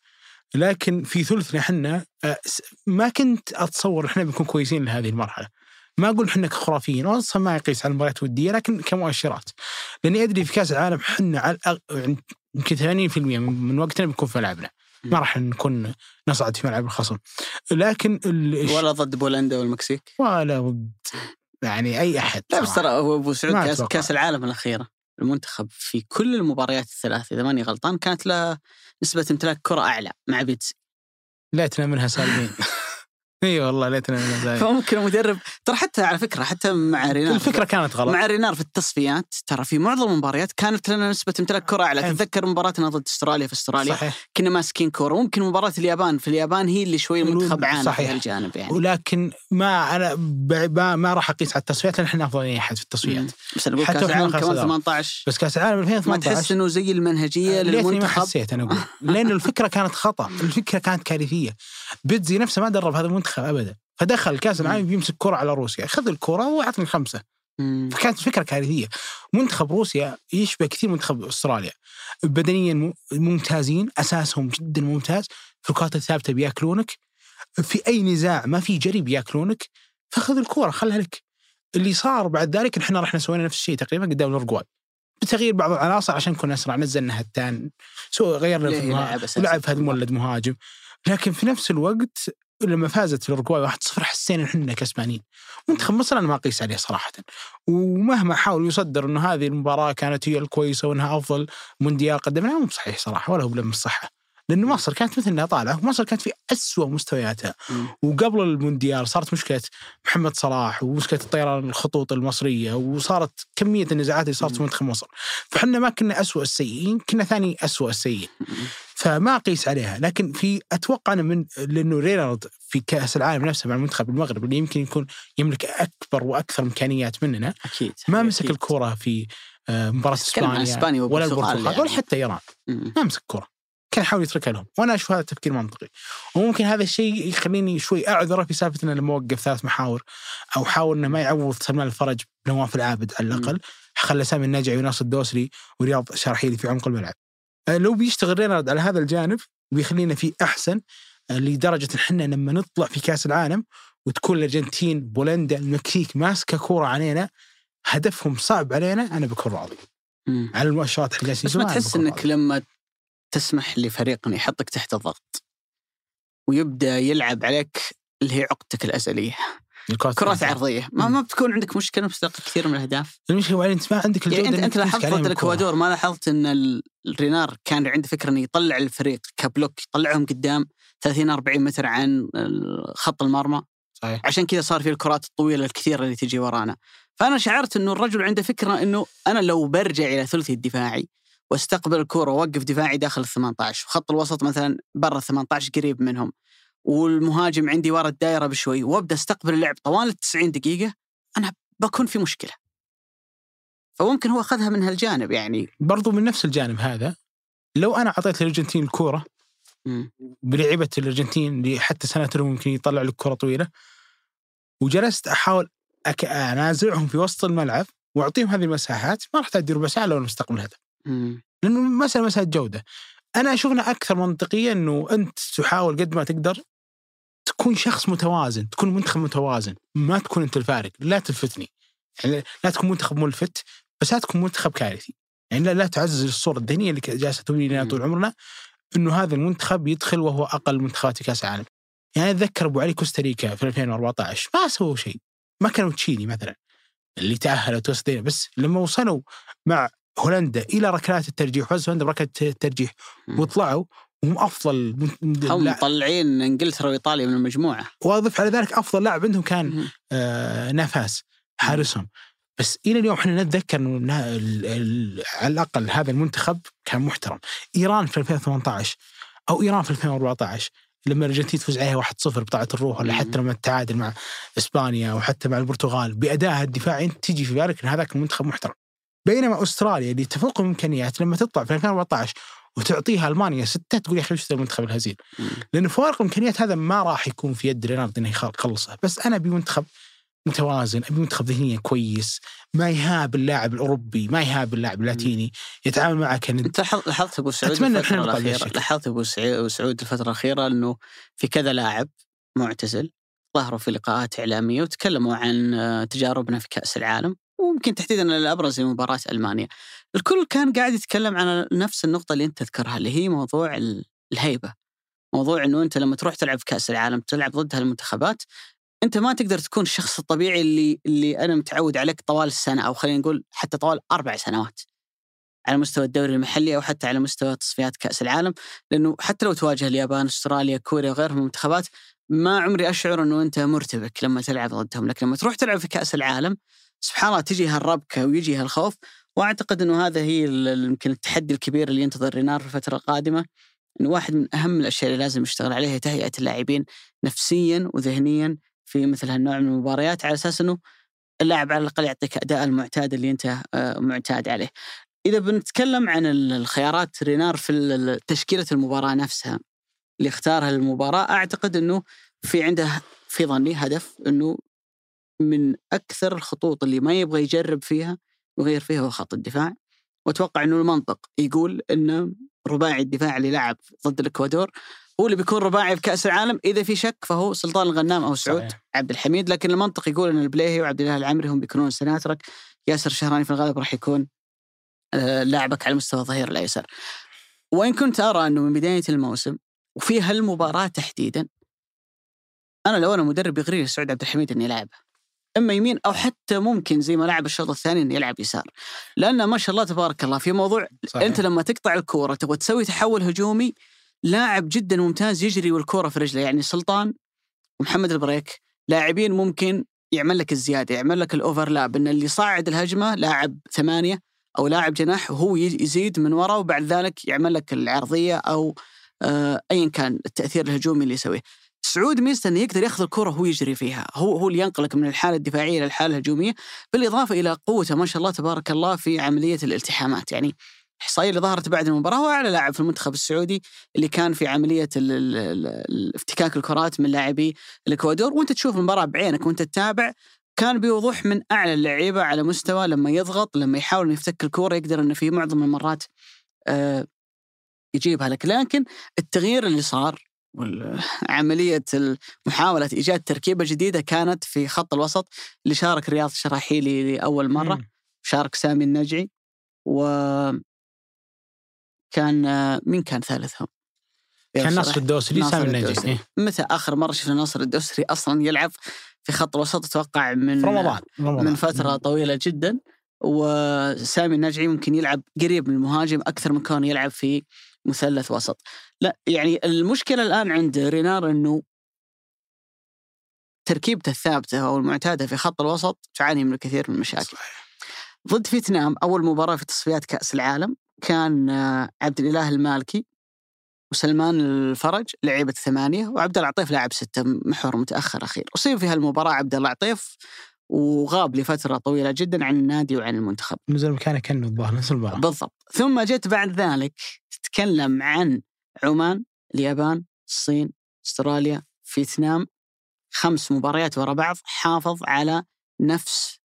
لكن في ثلثنا إحنا آه، ما كنت أتصور إحنا بنكون كويسين لهذه المرحلة. ما أقول إحنا خرافيين أصلا ما يقيس على المباريات الودية لكن كمؤشرات. لأني أدري في كأس العالم إحنا على يعني يمكن 80% من من وقتنا بيكون في ملعبنا. ما راح نكون نصعد في ملعب الخصم. لكن ال- ولا ضد بولندا والمكسيك؟ ولا ضد يعني أي أحد لا بس. ترى هو أبو سعود كاس, أتوقع. كاس العالم الأخيرة. المنتخب في كل المباريات الثلاث إذا ماني غلطان كانت له نسبة امتلاك كرة أعلى مع بيتسي ليتنا منها سالمين. [LAUGHS] [LAUGHS] اي والله ليتنا منها سالمين فممكن المدرب ترى حتى على فكرة حتى مع رينار. الفكرة كانت غلط. مع رينار في التصفيات ترى في معظم المباريات كانت لنا نسبة امتلاك كرة أعلى. تتذكر مباراتنا ضد أستراليا في أستراليا؟ صحيح. كنا ماسكين كورة. ممكن مباراة اليابان. في اليابان هي اللي شوي المنتخب عانى في صحيح. هالجانب يعني. ولكن ما أنا ب- ما, ما راح أقيس على التصفيات لأن إحنا افضل من اي أحد في التصفيات. مم. بس أنا أقول حتى كاس العالم كمان دوري. 18 بس كاس العالم ما 2018 تحس إنه زي المنهجية ليتني ما للمنتخب حسيت أنا أقول. لأن الفكرة كانت خطأ. الفكرة كانت كارثية. بيتزي نفسه ما درب هذا المنتخب ابدا. فدخل كأس العالم بيمسك كرة على روسيا. خذ الكرة واعطني خمسة. فكانت فكرة كارثية. منتخب روسيا يشبه كثير منتخب أستراليا. بدنيا ممتازين أساسهم جدا ممتاز. في الكرات الثابتة بيأكلونك. في أي نزاع ما في جري بيأكلونك. فخذ الكوره خلها لك. اللي صار بعد ذلك إحنا رحنا سوينا نفس الشيء تقريبا قدام الأورجواي. بتغيير بعض العناصر عشان نكون أسرع. نزلنا هتان. سوى غيرنا في في هذا المباراة. مولد مهاجم. لكن في نفس الوقت لما فازت الاورجواي 1-0 حسينا إحنا كسبانين. منتخب مصر أنا ما أقيس عليه صراحة. ومهما حاول يصدر إنه هذه المباراة كانت هي الكويسة وإنها أفضل مونديال قدمناه مو بصحيح صراحة ولا هو يمت للصحة لأن مصر كانت مثلنا طالعة ومصر كانت في أسوأ مستوياتها. وقبل المونديال صارت مشكلة محمد صلاح ومشكلة الطيران الخطوط المصرية وصارت كمية النزاعات اللي صارت في منتخب مصر. فحنا ما كنا أسوأ السيئين كنا ثاني أسوأ السيئين. فما أقيس عليها. لكن في أتوقع أنا من لأنه رينارد في كأس العالم نفسه مع المنتخب المغرب اللي يمكن يكون يملك أكبر وأكثر إمكانيات مننا أكيد ما مسك أكيد. الكرة في آه، تتكلم عن إسبانيا ولا البرتغال يعني. ولا حتى إيران. مم. ما مسك كرة. كان يحاول يتركها لهم. وأنا أشوف هذا تفكير منطقي. وممكن هذا الشيء يخليني شوي اعذره في سالفة انه لما وقف ثلاث محاور أو حاول إنه ما يعوض سلمان الفرج بنواف العابد على الأقل. خلى سامي النجعي وناصر الدوسري ورياض شرحيلي في عمق الملعب. لو بيشتغل رينارد على هذا الجانب بيخلينا في أحسن آه، لدرجة إن إحنا لما نطلع في كأس العالم وتكون الأرجنتين بولندا المكسيك ماسكة كورة علينا هدفهم صعب علينا أنا بكون راضي مم. على المؤشرات جالسين بس ما تحس إنك راضي. لما تسمح لفريق إنه يحطك تحت الضغط ويبدأ يلعب عليك اللي هي عقدتك الأزلية كرات. عرضية ما. ما بتكون عندك مشكلة بتلقى كثير من الأهداف المشكلة وبعدين انت ما عندك الجودة يعني أنت انت لاحظت ضد الكرة. الاكوادور ما لاحظت إن ال- الرينار كان عنده فكرة إنه يطلع الفريق كبلوك يطلعهم قدام 30 40 متر عن خط المرمى صحيح عشان كذا صار في الكرات الطويلة الكثيرة اللي تجي ورانا فأنا شعرت إنه الرجل عنده فكرة إنه أنا لو برجع إلى ثلثي الدفاعي واستقبل الكره وأوقف دفاعي داخل ال 18 وخط الوسط مثلا برا ال 18 قريب منهم والمهاجم عندي ورا الدائره بشوي وأبدأ أستقبل اللعب طوال ال 90 دقيقة أنا بكون في مشكلة فممكن هو أخذها من هالجانب يعني برضو من نفس الجانب هذا لو أنا أعطيت الأرجنتين الكورة مم. بلعيبة الأرجنتين اللي حتى سنترهم ممكن يطلع لك كره طويلة وجلست أحاول أك... أنازعهم في وسط الملعب وأعطيهم هذه المساحات ما راح تأدي ربع ساعه لو أنا مستقبل الهدف. لأنه المساله مساله جودة أنا أشوف انها أكثر منطقية إنه أنت تحاول قد ما تقدر تكون شخص متوازن تكون منتخب متوازن ما تكون أنت الفارق لا تلفتني. يعني لا تكون منتخب ملفت بس لا تكون منتخب كارثي. يعني لا, لا تعزز الصورة الذهنية اللي جالسة تبني لنا. طول عمرنا إنه هذا المنتخب يدخل وهو أقل منتخبات كأس العالم. يعني أتذكر أبو علي كوستاريكا في 2014 ما سووا شيء. ما كانوا تشيلي مثلا اللي تاهلت وسطين بس لما وصلوا مع هولندا إلى ركلات الترجيح فازوا هولندا بركلات الترجيح. وطلعوا وهم أفضل هم مطلعين إنجلترا وإيطاليا من المجموعة وأضف على ذلك أفضل لاعب عندهم كان. آه نافاس حارسهم بس إلى اليوم إحنا نتذكر إنه على الأقل هذا المنتخب كان محترم إيران في 2018 أو إيران في 2014 لما الأرجنتين تفوز عليها 1-0 بطاعه الروح ولا. حتى لما تتعادل مع إسبانيا وحتى مع البرتغال بادائها الدفاعي أنت تجي في بالك إن هذاك المنتخب محترم. بينما أستراليا اللي تفوق الامكانيات لما تطلع في 2014 وتعطيها ألمانيا ستة تقول يا أخي وش المنتخب الهزيل؟ لأن فوارق الإمكانيات هذا ما راح يكون في يد رينارد إنه يخلصه، بس أنا أبي منتخب متوازن، أبي منتخب ذهنيا كويس، ما يهاب اللاعب الأوروبي، ما يهاب اللاعب اللاتيني، يتعامل معك كان أنت لاحظ- لاحظت أبو سعود أتمنى الفترة الاخيره. لاحظت أبو سعود الفترة الأخيرة إنه في كذا لاعب معتزل ظهروا في لقاءات إعلامية وتكلموا عن آه، تجاربنا في كأس العالم ويمكن تحديدا الابرز هي مباراه المانيا. الكل كان قاعد يتكلم عن نفس النقطة اللي أنت تذكرها اللي هي موضوع ال- الهيبة. موضوع إنه أنت لما تروح تلعب في كأس العالم تلعب ضد هالمنتخبات أنت ما تقدر تكون الشخص الطبيعي اللي اللي أنا متعود عليك طوال السنة أو خلينا نقول حتى طوال أربع سنوات. على مستوى الدوري المحلي أو حتى على مستوى تصفيات كأس العالم لأنه حتى لو تواجه اليابان أستراليا كوريا وغيرها من المنتخبات ما عمري أشعر إنه أنت مرتبك لما تلعب ضدهم لكن لما تروح تلعب في كأس العالم سبحان الله تجي هالربكة ويجي هالخوف وأعتقد إنه هذا هي يمكن التحدي الكبير اللي ينتظر رينار في الفترة القادمة إنه واحد من أهم الأشياء اللي لازم يشتغل عليها هي تهيئة اللاعبين نفسيا وذهنيا في مثل هالنوع من المباريات على أساس إنه اللاعب على الأقل يعطيك أداء المعتاد اللي أنت آه، معتاد عليه. إذا بنتكلم عن ال- الخيارات رينار في تشكيلة المباراة نفسها اللي اختارها للمباراة أعتقد إنه في عنده في ظني هدف إنه من أكثر الخطوط اللي ما يبغى يجرب فيها يغير فيها هو خط الدفاع. وأتوقع إنه المنطق يقول ان رباعي الدفاع اللي لعب ضد الإكوادور. هو اللي بيكون رباعي في كأس العالم إذا في شك فهو سلطان الغنام أو سعود صحيح. عبد الحميد. لكن المنطق يقول إن البليهي وعبد الله العمري هم بيكونون سناترك. ياسر الشهراني في الغالب راح يكون آه، لاعبك على مستوى الظهير الايسر وإن كنت أرى إنه من بداية الموسم وفي هالمباراة تحديدا أنا لو أنا مدرب يغري سعود عبد الحميد إني يلعبها أما يمين أو حتى ممكن زي ما لعب الشوط الثاني إنه يلعب يسار لأن ما شاء الله تبارك الله في موضوع صحيح. أنت لما تقطع الكورة تبغى تسوي تحول هجومي لاعب جدا ممتاز يجري والكورة في رجله يعني سلطان ومحمد البريك لاعبين ممكن يعمل لك الزيادة يعمل لك الأوفرلاب إن اللي صاعد الهجمة لاعب ثمانية أو لاعب جناح وهو يزيد من ورا وبعد ذلك يعمل لك العرضية أو آه، ايا كان التأثير الهجومي اللي يسويه. سعود ميزته انه يقدر ياخذ الكرة وهو يجري فيها، هو هو اللي ينقلك من الحالة الدفاعية إلى الحالة الهجومية، بالإضافة إلى قوته ما شاء الله تبارك الله في عملية الالتحامات، يعني الاحصائيه اللي ظهرت بعد المباراة هو أعلى لاعب في المنتخب السعودي اللي كان في عملية ال- ال- ال- ال- افتكاك الكرات من لاعبي الإكوادور. وأنت تشوف المباراة بعينك وأنت تتابع كان بوضوح من أعلى اللعيبة على مستوى لما يضغط لما يحاول إنه يفتك الكورة يقدر إنه في معظم المرات آه، يجيبها لك. لكن التغيير اللي صار عملية محاولة إيجاد تركيبة جديدة كانت في خط الوسط اللي شارك رياض الشراحيلي لأول مرة مم. شارك سامي النجعي و كان مين كان ثالثهم؟ كان نصر. الدوسري سامي الدوسري. إيه. متى آخر مرة شفنا ناصر الدوسري أصلا يلعب في خط الوسط أتوقع من رمضان رمضان. من فترة طويلة جدا وسامي النجعي ممكن يلعب قريب من المهاجم أكثر من كونه يلعب في مثلث وسط. لا يعني المشكلة الآن عند رينار أنه تركيبته الثابتة أو المعتادة في خط الوسط تعاني من الكثير من المشاكل. صحيح. ضد فيتنام أول مباراة في تصفيات كأس العالم كان آه، عبد الإله المالكي وسلمان الفرج لعيبة ثمانية وعبد العطيف لاعب ستة محور متأخر أخير. أصيب في هالمباراة عبد العطيف وغاب لفترة طويلة جدا عن النادي وعن المنتخب. نزل مكانه كأنه الظاهر نفس المباراة. بالضبط. ثم جت بعد ذلك تتكلم عن عمان اليابان الصين أستراليا فيتنام. خمس مباريات ورا بعض حافظ على نفس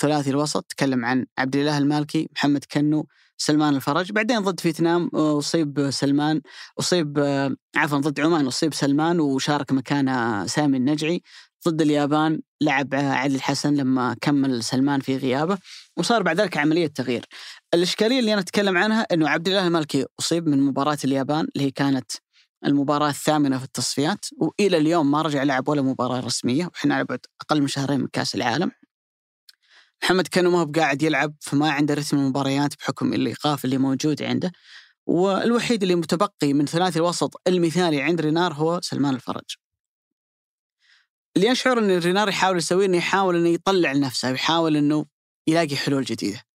ثلاثي الوسط. تكلم عن عبد الإله المالكي محمد كنو سلمان الفرج. بعدين ضد فيتنام أصيب سلمان أصيب آه، عفوا ضد عمان أصيب سلمان وشارك مكانه سامي النجعي. ضد اليابان لعب علي الحسن لما كمل سلمان في غيابه وصار بعد ذلك عملية تغيير. الإشكالية اللي أنا أتكلم عنها إنه عبد الله المالكي أصيب من مباراة اليابان اللي هي كانت المباراة الثامنة في التصفيات وإلى اليوم ما رجع لعب ولا مباراة رسمية وإحنا على بعد أقل من شهرين من كأس العالم. محمد كانوا ما هو قاعد يلعب فما عنده رتم المباريات بحكم الإيقاف اللي موجود عنده. والوحيد اللي متبقي من ثلاثي الوسط المثالي عند رينار هو سلمان الفرج. اللي اشعر إن رينار يحاول يسويه إنه يحاول إنه يطلع لنفسه يحاول إنه يلاقي حلول جديدة.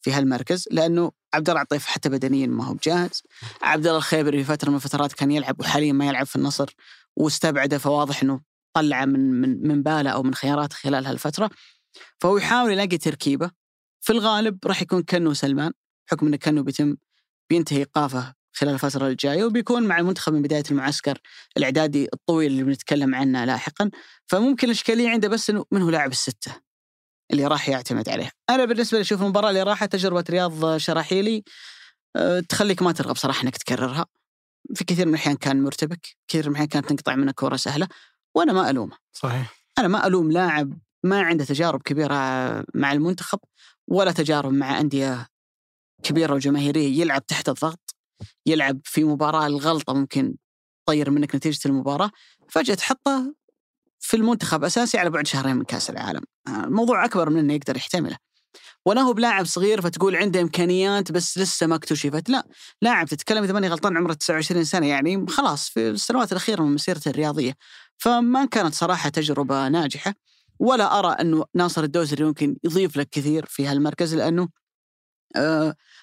في هالمركز لأنه عبد الله عطيف حتى بدنيا ما هو بجاهز. عبد الله الخيبري في فترة من الفترات كان يلعب وحاليا ما يلعب في النصر واستبعده فواضح إنه طلع من من من باله أو من خياراته خلال هالفترة. فهو يحاول يلاقي تركيبة. في الغالب راح يكون كنو سلمان حكم إن كنو بيتم بينتهي إيقافه خلال الفترة الجاية وبيكون مع المنتخب من بداية المعسكر الإعدادي الطويل اللي بنتكلم عنه لاحقا. فممكن الإشكالية عنده بس إنه من هو لاعب الستة. اللي راح يعتمد عليه أنا بالنسبة لي أشوف المباراة اللي راحت تجربة رياض شراحيلي أه، تخليك ما ترغب صراحة إنك تكررها. في كثير من الأحيان كان مرتبك كثير من الأحيان كانت تنقطع منك كورة سهلة وأنا ما ألومه. صحيح. أنا ما ألوم لاعب ما عنده تجارب كبيرة مع المنتخب ولا تجارب مع أندية كبيرة وجماهيرية يلعب تحت الضغط يلعب في مباراة الغلطة ممكن تطير منك نتيجة المباراة فجأة تحطه في المنتخب أساسي على بعد شهرين من كأس العالم. الموضوع أكبر من أنه يقدر يحتمله. ولا هو بلاعب صغير فتقول عنده إمكانيات بس لسه ما اكتشفت. لا لاعب تتكلم اذا ماني غلطان عمره 29 سنة يعني خلاص في السنوات الأخيرة من مسيرته الرياضية. فما كانت صراحة تجربة ناجحة ولا أرى أنه ناصر الدوسري ممكن يضيف لك كثير في هالمركز لأنه آه،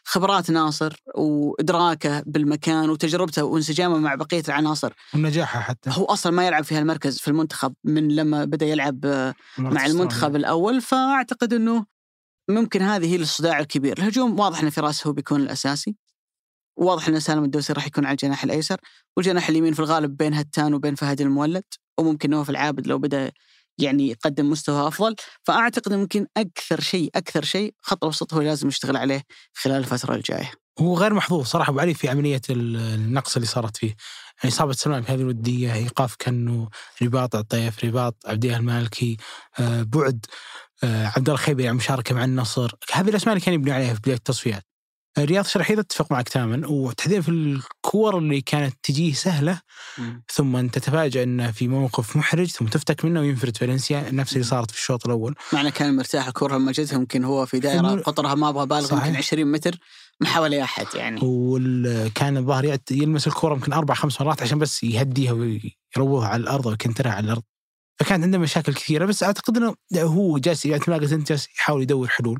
خبرات ناصر وإدراكه بالمكان وتجربته وانسجامه مع بقية العناصر. ونجاحه حتى. هو أصلا ما يلعب في هالمركز في المنتخب من لما بدأ يلعب آه، مع المنتخب الأول فأعتقد إنه ممكن هذه هي الصداع الكبير. الهجوم واضح ان فراس هو بيكون الأساسي. واضح ان سالم الدوسري راح يكون على الجناح الأيسر. والجناح اليمين في الغالب بين هتان وبين فهد المولد. وممكن نواف العابد لو بدأ يعني يقدم مستوى أفضل فأعتقد ممكن أكثر شيء أكثر شيء خط الوسط هو لازم يشتغل عليه خلال الفترة الجاية. هو غير محظوظ صراحة أبو علي في عملية النقص اللي صارت فيه. يعني اصابه سلمان في هذه الودية إيقاف كنو رباط عطيف رباط عبد المالكي آه، بعد آه، عبد الله الخيبري عن مشاركة مع النصر. هذه الأسماء اللي كان يبني عليها في بداية التصفيات. رياض شرحيل أتفق معك تماما وتحديدا في الكور اللي كانت تجيه سهلة م. ثم تتفاجأ انه في موقف محرج ثم تفتك منه وينفرد فالنسيا نفس اللي صارت في الشوط الأول. معنى كان مرتاح الكره لما جت يمكن هو في دائرة قطرها ما أبغى بالغ يمكن 20 متر ما حاول أحد يعني. وكان الظاهر يلمس الكره يمكن أربع خمس مرات عشان بس يهديها ويروها على الأرض ويكنترها على الأرض. فكانت عنده مشاكل كثيرة بس أعتقد إنه هو جالس يعني ما أنت جالس يحاول يدور حلول.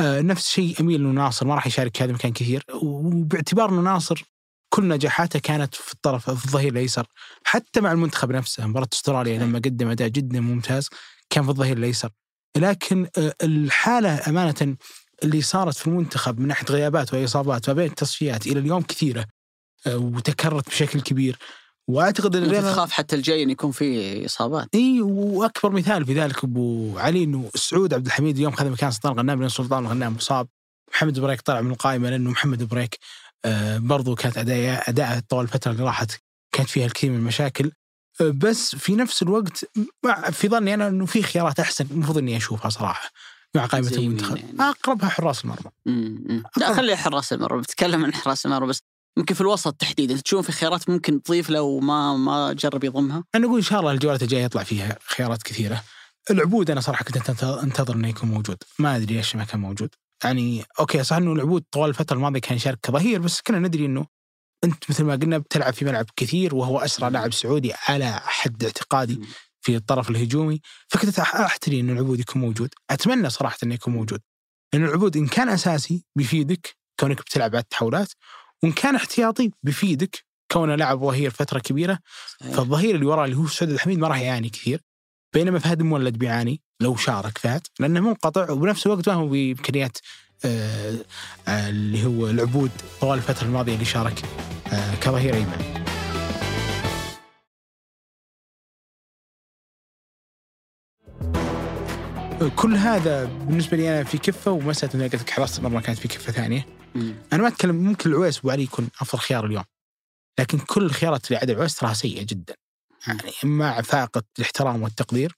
نفس الشيء أميل إنه ناصر ما راح يشارك في هذا المكان كثير. وباعتبار إنه ناصر كل نجاحاته كانت في الطرف في الظهير الأيسر. حتى مع المنتخب نفسه مباراة أستراليا لما قدم أداء جدا ممتاز كان في الظهير الأيسر. لكن آه الحالة أمانة اللي صارت في المنتخب من ناحية غيابات وإصابات ما بين التصفيات إلى اليوم كثيرة آه وتكررت بشكل كبير. وأعتقد إن تخاف حتى الجاي إن يكون في إصابات. إي وأكبر مثال في ذلك أبو علي إنه سعود عبد الحميد اليوم خذ مكان سلطان الغنام لأن سلطان الغنام مصاب. محمد بريك طلع من القائمة لأنه محمد بريك آه برضو كانت اداء أداء طوال الفترة اللي راحت كانت فيها الكثير من المشاكل. آه بس في نفس الوقت في ظني أنا إنه في خيارات أحسن المفروض إني أشوفها صراحة مع قائمة المنتخب. يعني. أقربها حراس المرمى. لا خلي حراس المرمى بتكلم عن حراس المرمى بس. ممكن في الوسط تحديدا تشوف في خيارات ممكن تضيف لو ما ما جرب يضمها. أنا أقول إن شاء الله الجولات الجاية يطلع فيها خيارات كثيرة. العبود أنا صراحة كنت أنتظر إنه يكون موجود. ما أدري ليش ما كان موجود. يعني أوكي صح إنه العبود طوال الفترة الماضية كان يشارك كظهير بس كنا ندري إنه أنت مثل ما قلنا بتلعب في ملعب كثير وهو أسرع لاعب سعودي على حد اعتقادي في الطرف الهجومي. فكنت أحتري إنه العبود يكون موجود. أتمنى صراحة إنه يكون موجود. لأن العبود إن كان أساسي بيفيدك كونك بتلعب على التحولات وإن كان احتياطي بيفيدك كونه لعب ظهير فترة كبيرة صحيح. فالظهير اللي وراه اللي هو سعود الحميد ما راح يعاني كثير بينما فهد المولد بيعاني لو شارك فهد لأنه منقطع وبنفس الوقت ما هو بإمكانيات آه آه اللي هو العبود طوال الفترة الماضية اللي شارك آه كظهير أيمن. كل هذا بالنسبة لي أنا في كفة ومسألة إني قلت لك حراسه المرمى كانت في كفة ثانية. مم. أنا ما أتكلم ممكن العويس أبو علي يكون أفضل خيار اليوم. لكن كل الخيارات اللي عدا العويس تراها سيئة جدا. يعني مع فائقه الاحترام والتقدير.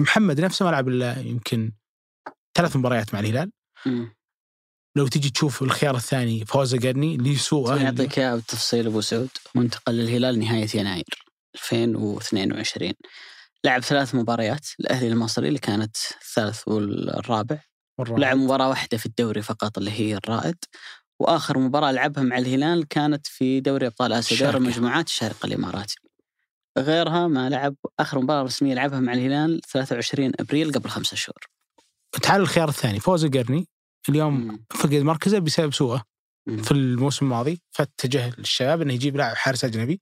محمد نفسه ما لعب إلا يمكن ثلاث مباريات مع الهلال. مم. لو تجي تشوف الخيار الثاني فوز قرني لي سوء يعطيك إياه بالتفصيل أبو سعود منتقل للهلال نهاية يناير 2022 لعب ثلاث مباريات الاهلي المصري اللي كانت الثالث والرابع. والرابع. لعب مباراة واحدة في الدوري فقط اللي هي الرائد. وآخر مباراة لعبها مع الهلال كانت في دوري أبطال آسيا دوري المجموعات الشارقه الاماراتي غيرها ما لعب آخر مباراة رسمية لعبها مع الهلال 23 أبريل قبل خمسة شهور. تعال الخيار الثاني فوز القرني اليوم مم. فقد مركزه بسبب سوءه. في الموسم الماضي؟ فاتجه للشباب إنه يجيب لاعب حارس أجنبي.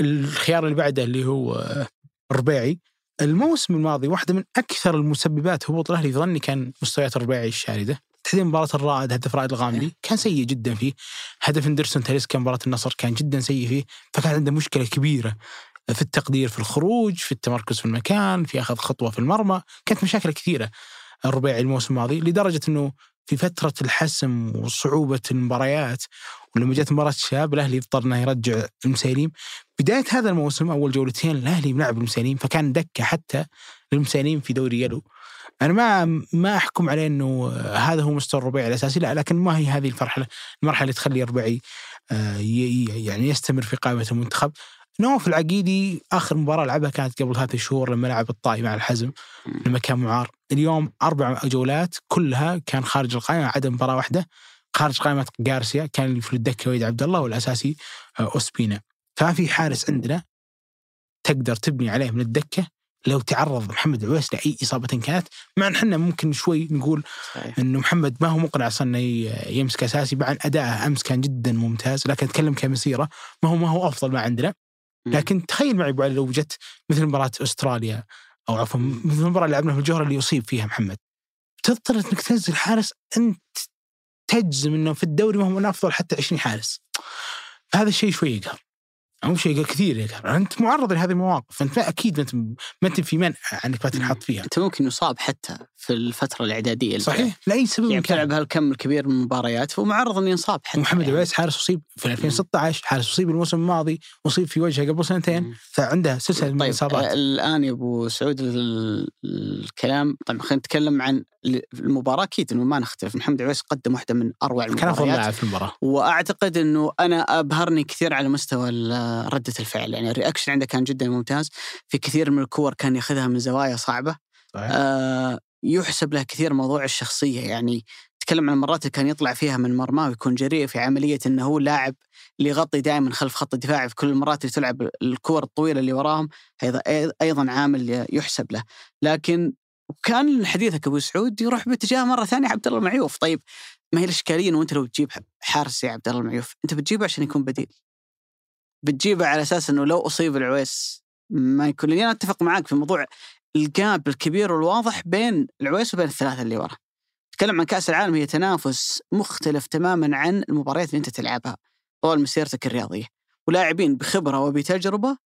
الخيار اللي بعده اللي هو الربيعي الموسم الماضي واحدة من أكثر المسببات هبوط الأهلي في ظني كان مستويات الربيعي الشارده تحديدا مباراة الرائد هدف رائد الغامدي كان سيء جدا فيه. هدف إندرسون تاليسكا مباراة النصر كان جدا سيء فيه. فكان عنده مشكلة كبيرة في التقدير في الخروج في التمركز في المكان في أخذ خطوة في المرمى. كانت مشاكل كثيرة الربيعي الموسم الماضي لدرجة إنه في فترة الحسم وصعوبة المباريات ولما جت مباراة الشباب الأهلي اضطر إنه يرجع المسيليم بداية هذا الموسم أول جولتين الأهلي ملعب المسيليم فكان دكة حتى للمسيليم في دوري يلو. أنا ما ما أحكم عليه إنه هذا هو مستوى الربيعي الأساسي لا لكن ما هي هذه المرحله المرحلة اللي تخلي الربيعي آه، يعني يستمر في قائمة المنتخب. نواف العقيدي آخر مباراة لعبها كانت قبل ثلاثة شهور لما لعب الطائي مع الحزم لما كان معار. اليوم أربع جولات كلها كان خارج القائمة عدا مباراة واحدة. خارج قائمة جارسيا كان في الدكة وليد عبد الله والأساسي آه، أوسبينا. ففي حارس عندنا تقدر تبني عليه من الدكة لو تعرض محمد عويس لأي إصابة كانت. مع إن إحنا ممكن شوي نقول صحيح. انه محمد ما هو مقنع أصلا إنه يمسك أساسي مع إن أداءه أمس كان جدا ممتاز لكن أتكلم كمسيرة ما هو ما هو أفضل ما عندنا. لكن تخيل معي أبو علي لو جت مثل مباراة أستراليا أو عفوا مثل المباراه اللي لعبناها في الجوهره اللي يصيب فيها محمد. تضطر إنك تنزل حارس أنت تجزم إنه في الدوري ما هو من افضل حتى 20 حارس. هذا الشيء شوي يقهر. مو شيء كثير يقهر. أنت معرض لهذه المواقف. أنت ما أكيد ما انت ما أنت في منع انك ما تنحط فيها. أنت ممكن يصاب حتى في الفترة الإعدادية صحيح. لأي سبب يعني من. بتلعب هالكم الكبير من المباريات فمعرض إنه ينصاب حتى محمد يعني. عويس حارس أصيب في 2016 حارس أصيب الموسم الماضي أصيب في وجهه قبل سنتين. فعنده سلسلة من طيب الإصابات. آه، الآن يا أبو سعود ال- الكلام. طيب خلينا نتكلم عن المباراة أكيد إنه ما نختلف. محمد عويس قدم واحدة من أروع كان أفضل المباريات. في المباراة. وأعتقد إنه أنا أبهرني كثير على مستوى ردة الفعل. يعني الرياكشن عنده كان جدا ممتاز. في كثير من الكور كان ياخذها من زوايا صعبة. صحيح. آه يحسب له كثير موضوع الشخصية. يعني تكلم عن المرات اللي كان يطلع فيها من مرماه ويكون جريء في عملية إنه هو لاعب اللي يغطي دائما خلف خط الدفاع في كل المرات اللي تلعب الكور الطويلة اللي وراهم. هذا أيضا عامل يحسب له. لكن وكان حديثك أبو سعود يروح باتجاه مرة ثانية عبد الله المعيوف. طيب ما هي الإشكالية إنه أنت لو تجيب حارس زي عبد الله المعيوف أنت بتجيبه عشان يكون بديل. بتجيبه على أساس إنه لو أصيب العويس ما يكون لاني أنا أتفق معاك في موضوع الجاب الكبير والواضح بين العويس وبين الثلاثة اللي ورا. تكلم عن كأس العالم هي تنافس مختلف تماما عن المباريات اللي أنت تلعبها طوال مسيرتك الرياضية. ولاعبين بخبرة وبتجربة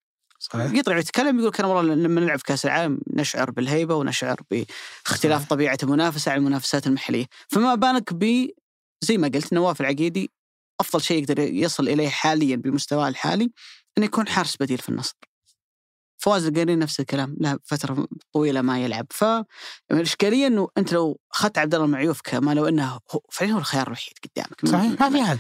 صحيح يطلع يتكلم يقول كان والله لما نلعب في كأس العالم نشعر بالهيبة ونشعر باختلاف صحيح. طبيعة المنافسة عن المنافسات المحلية، فما بالك ب زي ما قلت نواف العقيدي أفضل شيء يقدر يصل إليه حاليا بمستواه الحالي إنه يكون حارس بديل في النصر. فواز القرني نفس الكلام له فترة طويلة ما يلعب. ف الاشكاليه إنه أنت لو أخذت عبد الله المعيوف كما لو إنه هو فعلا هو الخيار الوحيد قدامك. صحيح ما في أحد.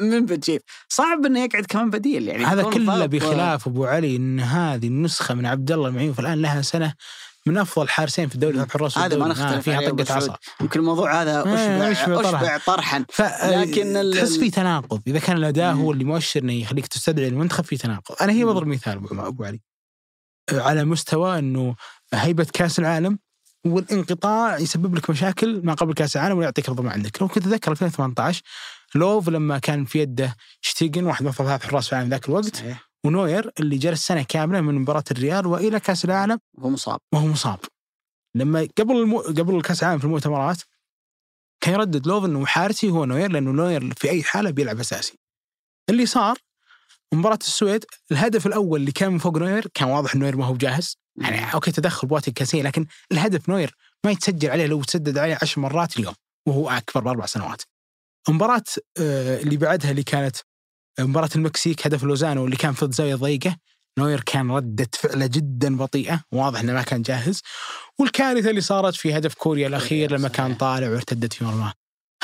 من بتجيب صعب إنه يقعد كمان بديل يعني. هذا كله بخلاف أبو علي إن هذه النسخة من عبد الله المعيوف الآن لها سنة من أفضل حارسين في الدوري ثلاث حراس في هذا ما. نختلف فيها عليه أبو طقة. عصا. يمكن الموضوع هذا آه، اشبع طرحاً. اشبع طرحا. ف لكن ال- تحس في تناقض. إذا كان الأداء. هو اللي مؤشر إنه يخليك تستدعي المنتخب في تناقض. أنا هي. بضرب مثال أبو علي. على مستوى إنه هيبة كأس العالم والانقطاع يسبب لك مشاكل ما قبل كأس العالم ويعطيك رضا ما عندك لو كنت تذكر 2018 لوف لما كان في يده شتيجن واحد من أفضل ثلاث حراس في العالم ذاك الوقت صحيح. ونوير اللي جلس سنة كاملة من مباراة الريال وإلى كأس العالم. هو مصاب. وهو مصاب. لما قبل المو... قبل كأس العالم في المؤتمرات كان يردد لوف إنه حارسي هو نوير لأنه نوير في أي حالة بيلعب أساسي. اللي صار مباراة السويد الهدف الأول اللي كان من فوق نوير كان واضح نوير ما هو جاهز. يعني أوكي تدخل بواتينغ كارثي لكن الهدف نوير ما يتسجل عليه لو تسدد عليه عشر مرات اليوم وهو أكبر بأربع سنوات. مباراة آه، اللي بعدها اللي كانت مباراة المكسيك هدف لوزانو اللي كان في زاوية ضيقة. نوير كان ردة فعله جدا بطيئة واضح إنه ما كان جاهز. والكارثة اللي صارت في هدف كوريا الأخير لما كان. طالع وارتدت في مرماه.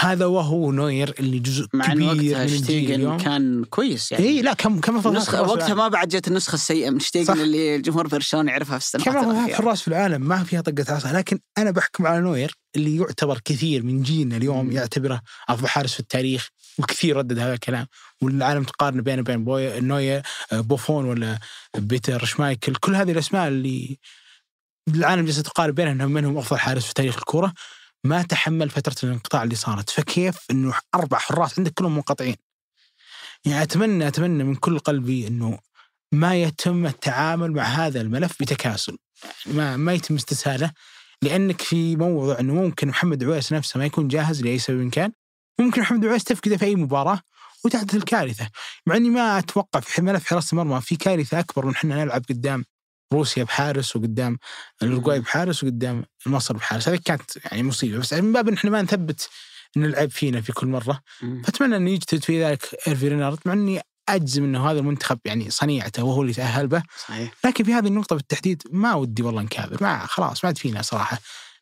هذا وهو نوير اللي جزء كبير وقتها من الجيل شتيجن كان كويس يعني. اي لا كم كم في وقتها ما بعد جت النسخة السيئة من. شتيجن اللي الجمهور برشلونة يعرفها في السنوات كم حراس في العالم ما فيها طقة عصا لكن أنا بحكم على نوير اللي يعتبر كثير من جيلنا اليوم. يعتبره أفضل حارس في التاريخ وكثير ردد هذا الكلام. والعالم تقارن بينه وبين نوير بوفون ولا بيتر شمايكل كل هذه الأسماء اللي العالم جالسه تقارن بينهم انهم منهم أفضل حارس في تاريخ الكورة. ما تحمل فترة الانقطاع اللي صارت. فكيف إنه أربع حراس عندك كلهم منقطعين؟ يعني اتمنى أتمنى من كل قلبي إنه ما يتم التعامل مع هذا الملف بتكاسل. يعني ما ما يتم استسهاله لأنك في موضوع إنه ممكن محمد عويس نفسه ما يكون جاهز لأي سبب كان ممكن محمد عويس تفقده في أي مباراة وتحدث الكارثة. مع إني ما أتوقع في ملف حراسه المرمى في كارثة أكبر من إحنا نلعب قدام روسيا بحارس وقدام الاورجواي بحارس وقدام مصر بحارس. هذه كانت يعني مصيبة. بس من باب ان إحنا ما نثبت انه العيب فينا في كل مرة. فأتمنى انه يجتهد في ذلك إيرفي رينارد. مع إني أجزم إنه هذا المنتخب يعني صنيعته وهو اللي تأهل به. صحيح. لكن في هذه النقطة بالتحديد ما ودي والله نكابر. ما خلاص ما عاد فينا صراحة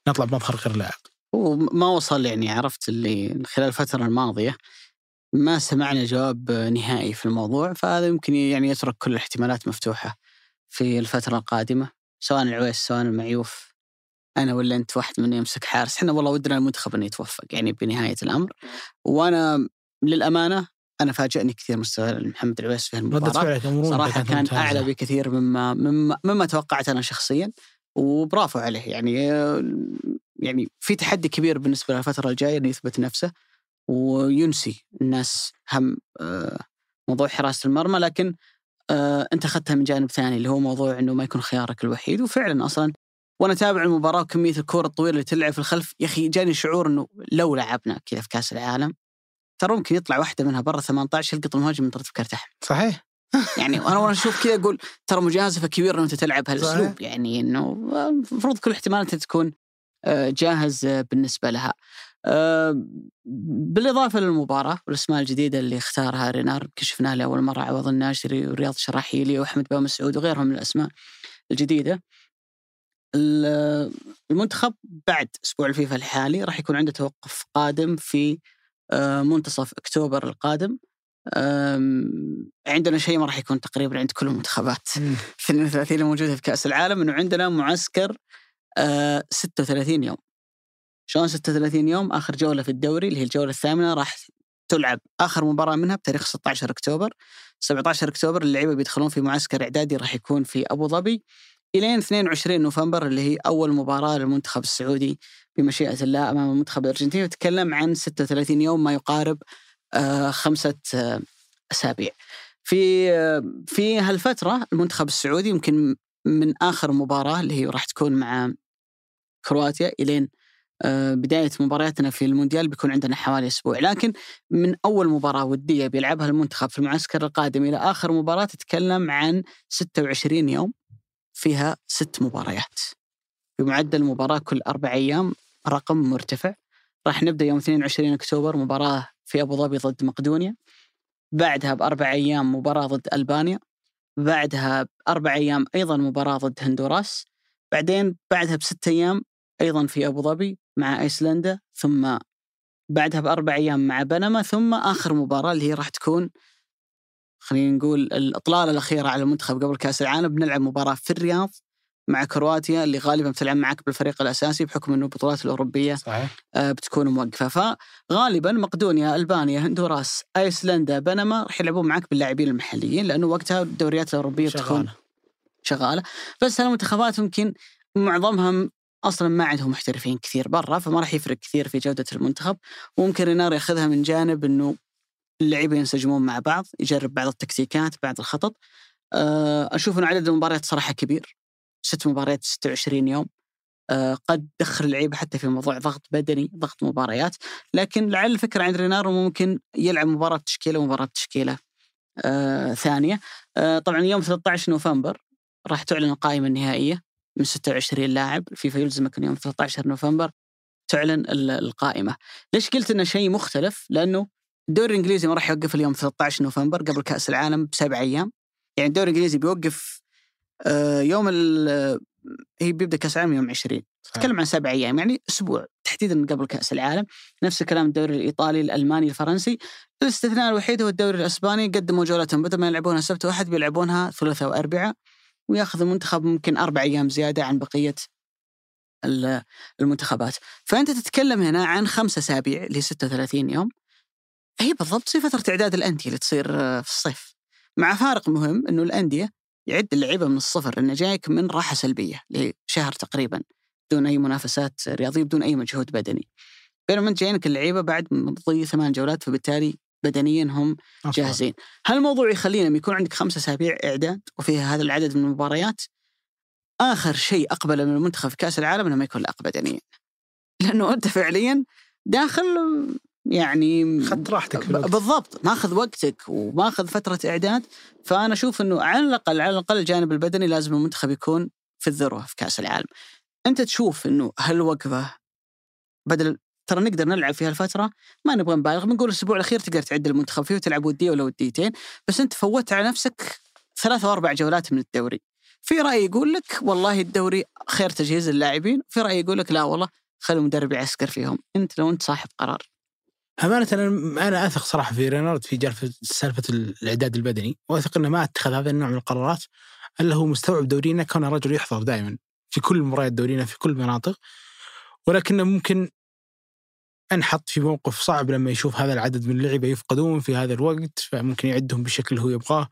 نطلع بمظهر غير لائق. وما وصل يعني عرفت اللي خلال الفترة الماضية ما سمعنا جواب نهائي في الموضوع. فهذا يمكن يعني يترك كل الاحتمالات مفتوحة. في الفترة القادمة سواء العويس سواء المعيوف. أنا ولا أنت واحد منا يمسك حارس. إحنا والله ودنا المنتخب أنه يتوفق يعني بنهاية الأمر. وأنا للأمانة أنا فاجأني كثير مستوى محمد العويس في أمرون صراحة كان. أعلى بكثير مما مما, مما توقعت أنا شخصيا وبرافو عليه. يعني يعني في تحدي كبير بالنسبة للفترة الجاية إنه يثبت نفسه وينسي الناس هم آه، موضوع حراسة المرمى. لكن آه، أنت أخذتها من جانب ثاني اللي هو موضوع إنه ما يكون خيارك الوحيد وفعلا أصلا وأنا أتابع المباراة وكمية الكورة الطويلة اللي تلعب في الخلف يا أخي جاني شعور إنه لو لعبنا كذا في كأس العالم ترى ممكن يطلع واحدة منها برا 18 يلقط المهاجم من طرف كرت أحمر صحيح يعني أنا وأنا أشوف كذا أقول ترى مجازفة كبيرة انه انت تلعب. هالأسلوب يعني إنه المفروض كل احتمال أنت تكون آه، جاهز آه، بالنسبة لها. آه، بالإضافة للمباراة والأسماء الجديدة اللي اختارها رينار كشفناها لأول مرة عوض الناشري ورياض شراحيلي واحمد بن مسعود وغيرهم من الأسماء الجديدة. ال- المنتخب بعد أسبوع الفيفا الحالي راح يكون عنده توقف قادم في آه، منتصف أكتوبر القادم. عندنا شيء ما راح يكون تقريبا عند كل المنتخبات 32 [LAUGHS] الموجوده في كأس العالم إنه عندنا معسكر آه 36 يوم شلون 36 يوم آخر جولة في الدوري اللي هي الجولة الثامنة راح تلعب آخر مباراة منها بتاريخ 16 أكتوبر. 17 أكتوبر اللعيبة بيدخلون في معسكر إعدادي راح يكون في أبو ظبي. إلين 22 نوفمبر اللي هي أول مباراة للمنتخب السعودي بمشيئة الله أمام المنتخب الأرجنتيني. وتكلم عن 36 يوم ما يقارب آه خمسة آه أسابيع. في آه في هالفترة المنتخب السعودي يمكن من آخر مباراة اللي هي راح تكون مع كرواتيا إلين بداية مبارياتنا في المونديال بيكون عندنا حوالي أسبوع. لكن من أول مباراة ودية بيلعبها المنتخب في المعسكر القادم إلى آخر مباراة تتكلم عن 26 يوم فيها ست مباريات. بمعدل مباراه كل أربع أيام رقم مرتفع. راح نبدأ يوم 22 أكتوبر مباراة في أبو ظبي ضد مقدونيا. بعدها بأربع أيام مباراة ضد ألبانيا. بعدها بأربع أيام أيضا مباراة ضد هندوراس. بعدين بعدها بست أيام أيضا في أبو ظبي مع أيسلندا ثم بعدها بأربع أيام مع بنما ثم آخر مباراة اللي هي راح تكون خلينا نقول الإطلالة الأخيرة على المنتخب قبل كأس العالم. بنلعب مباراة في الرياض مع كرواتيا اللي غالبا بتلعب معك بالفريق الأساسي بحكم أنه البطولات الأوروبية صحيح. آه، بتكون موقفة. فغالبا مقدونيا ألبانيا هندوراس أيسلندا بنما راح يلعبون معك باللاعبين المحليين لأنه وقتها الدوريات الأوروبية بتكون شغالة. شغالة. بس المنتخبات يمكن معظمهم أصلا ما عندهم محترفين كثير برا فما راح يفرق كثير في جودة المنتخب. وممكن رينار ياخذها من جانب إنه اللعيبه ينسجمون مع بعض يجرب بعض التكتيكات بعض الخطط. آه، أشوف ان عدد المباريات صراحة كبير. ست مباريات 26 يوم. آه، قد دخل اللعيبة حتى في موضوع ضغط بدني ضغط مباريات. لكن لعل الفكرة عند رينار ممكن يلعب مباراة بتشكيله ومباراة بتشكيله آه، ثانية. آه، طبعا يوم 13 نوفمبر راح تعلن القائمة النهائية. من 26 لاعب فيفا يلزمك أن يوم 13 نوفمبر تعلن ال- القائمة. ليش قلت أنه شيء مختلف؟ لأنه الدوري الإنجليزي ما راح يوقف اليوم 13 نوفمبر قبل كأس العالم بسبع أيام. يعني الدوري الإنجليزي بيوقف آه، يوم ال- هي بيبدأ كأس العالم يوم 20 تتكلم عن سبع أيام يعني أسبوع تحديدا قبل كأس العالم. نفس الكلام الدوري الإيطالي الألماني الفرنسي. الاستثناء الوحيد هو الدوري الإسباني قدموا جولتهم. بدل ما يلعبونها سبت واحد بيلعبونها ثلاثاء وأربعاء وياخذ المنتخب ممكن أربع أيام زيادة عن بقية ال- المنتخبات، فأنت تتكلم هنا عن خمسة أسابيع اللي هي 36 يوم. هي بالضبط زي فتره اعداد الأندية اللي تصير آه، في الصيف. مع فارق مهم إنه الأندية يعد اللعيبة من الصفر. لأنه جايك من راحة سلبية اللي هي شهر تقريبا بدون أي منافسات رياضية بدون أي مجهود بدني. بينما أنت جايينك اللعيبة بعد مضي ثمان جولات فبالتالي بدنيا هم أفضل. جاهزين. هل الموضوع يخلينا يكون عندك خمسة أسابيع إعداد وفيها هذا العدد من المباريات؟ آخر شيء أقبله من المنتخب في كأس العالم أنه ما يكون لائق بدنيا. لأنه أنت فعليا داخل يعني خدت راحتك في ب- الوقت. بالضبط ماخذ وقتك وماخذ فترة إعداد. فأنا أشوف أنه على الأقل على الأقل الجانب البدني لازم المنتخب يكون في الذروة في كأس العالم. أنت تشوف أنه هالوقفة بدل ترى نقدر نلعب في هالفترة ما نبغى نبالغ بنقول الأسبوع الأخير تقدر تعدل المنتخب فيه وتلعب ودية ولا وديتين. بس أنت فوتت على نفسك ثلاث أو أربع جولات من الدوري. في رأي يقول لك والله الدوري خير تجهيز اللاعبين في رأي يقول لك لا والله خلي المدرب يعسكر فيهم. أنت لو أنت صاحب قرار. أمانة أنا أنا أثق صراحة في رينارد في جلفة سالفة الإعداد البدني. وأثق أنه ما أتخذ هذا النوع من القرارات إلا هو مستوعب دورينا كونه رجل يحضر دائما في كل مباريات دورينا في كل المناطق ولكنه ممكن أنحط في موقف صعب لما يشوف هذا العدد من اللعيبه يفقدون في هذا الوقت فممكن يعدهم بالشكل اللي هو يبغاه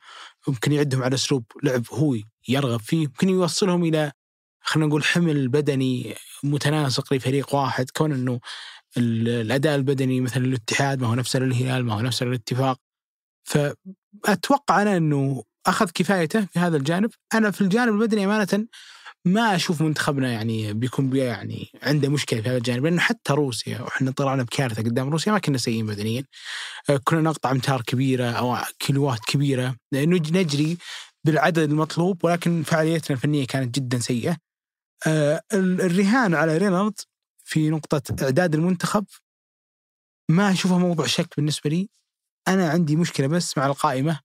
ممكن يعدهم على أسلوب لعب هو يرغب فيه ممكن يوصلهم إلى خلينا نقول حمل بدني متناسق لفريق واحد كون إنه ال- الأداء البدني مثلا الاتحاد ما هو نفس الهلال ما هو نفس الاتفاق. فأتوقع أنا إنه أخذ كفايته في هذا الجانب. أنا في الجانب البدني أمانة ما أشوف منتخبنا يعني بيكون بي يعني عنده مشكلة في هذا الجانب لأنه حتى روسيا وإحنا طلعنا بكارثة قدام روسيا ما كنا سيئين بدنيا. آه، كنا نقطع أمتار كبيرة أو كيلوات كبيرة. نج- نجري بالعدد المطلوب ولكن فعاليتنا الفنية كانت جدا سيئة. آه، ال- الرهان على رينارد في نقطة إعداد المنتخب ما أشوفه موضوع شك بالنسبة لي. أنا عندي مشكلة بس مع القائمة.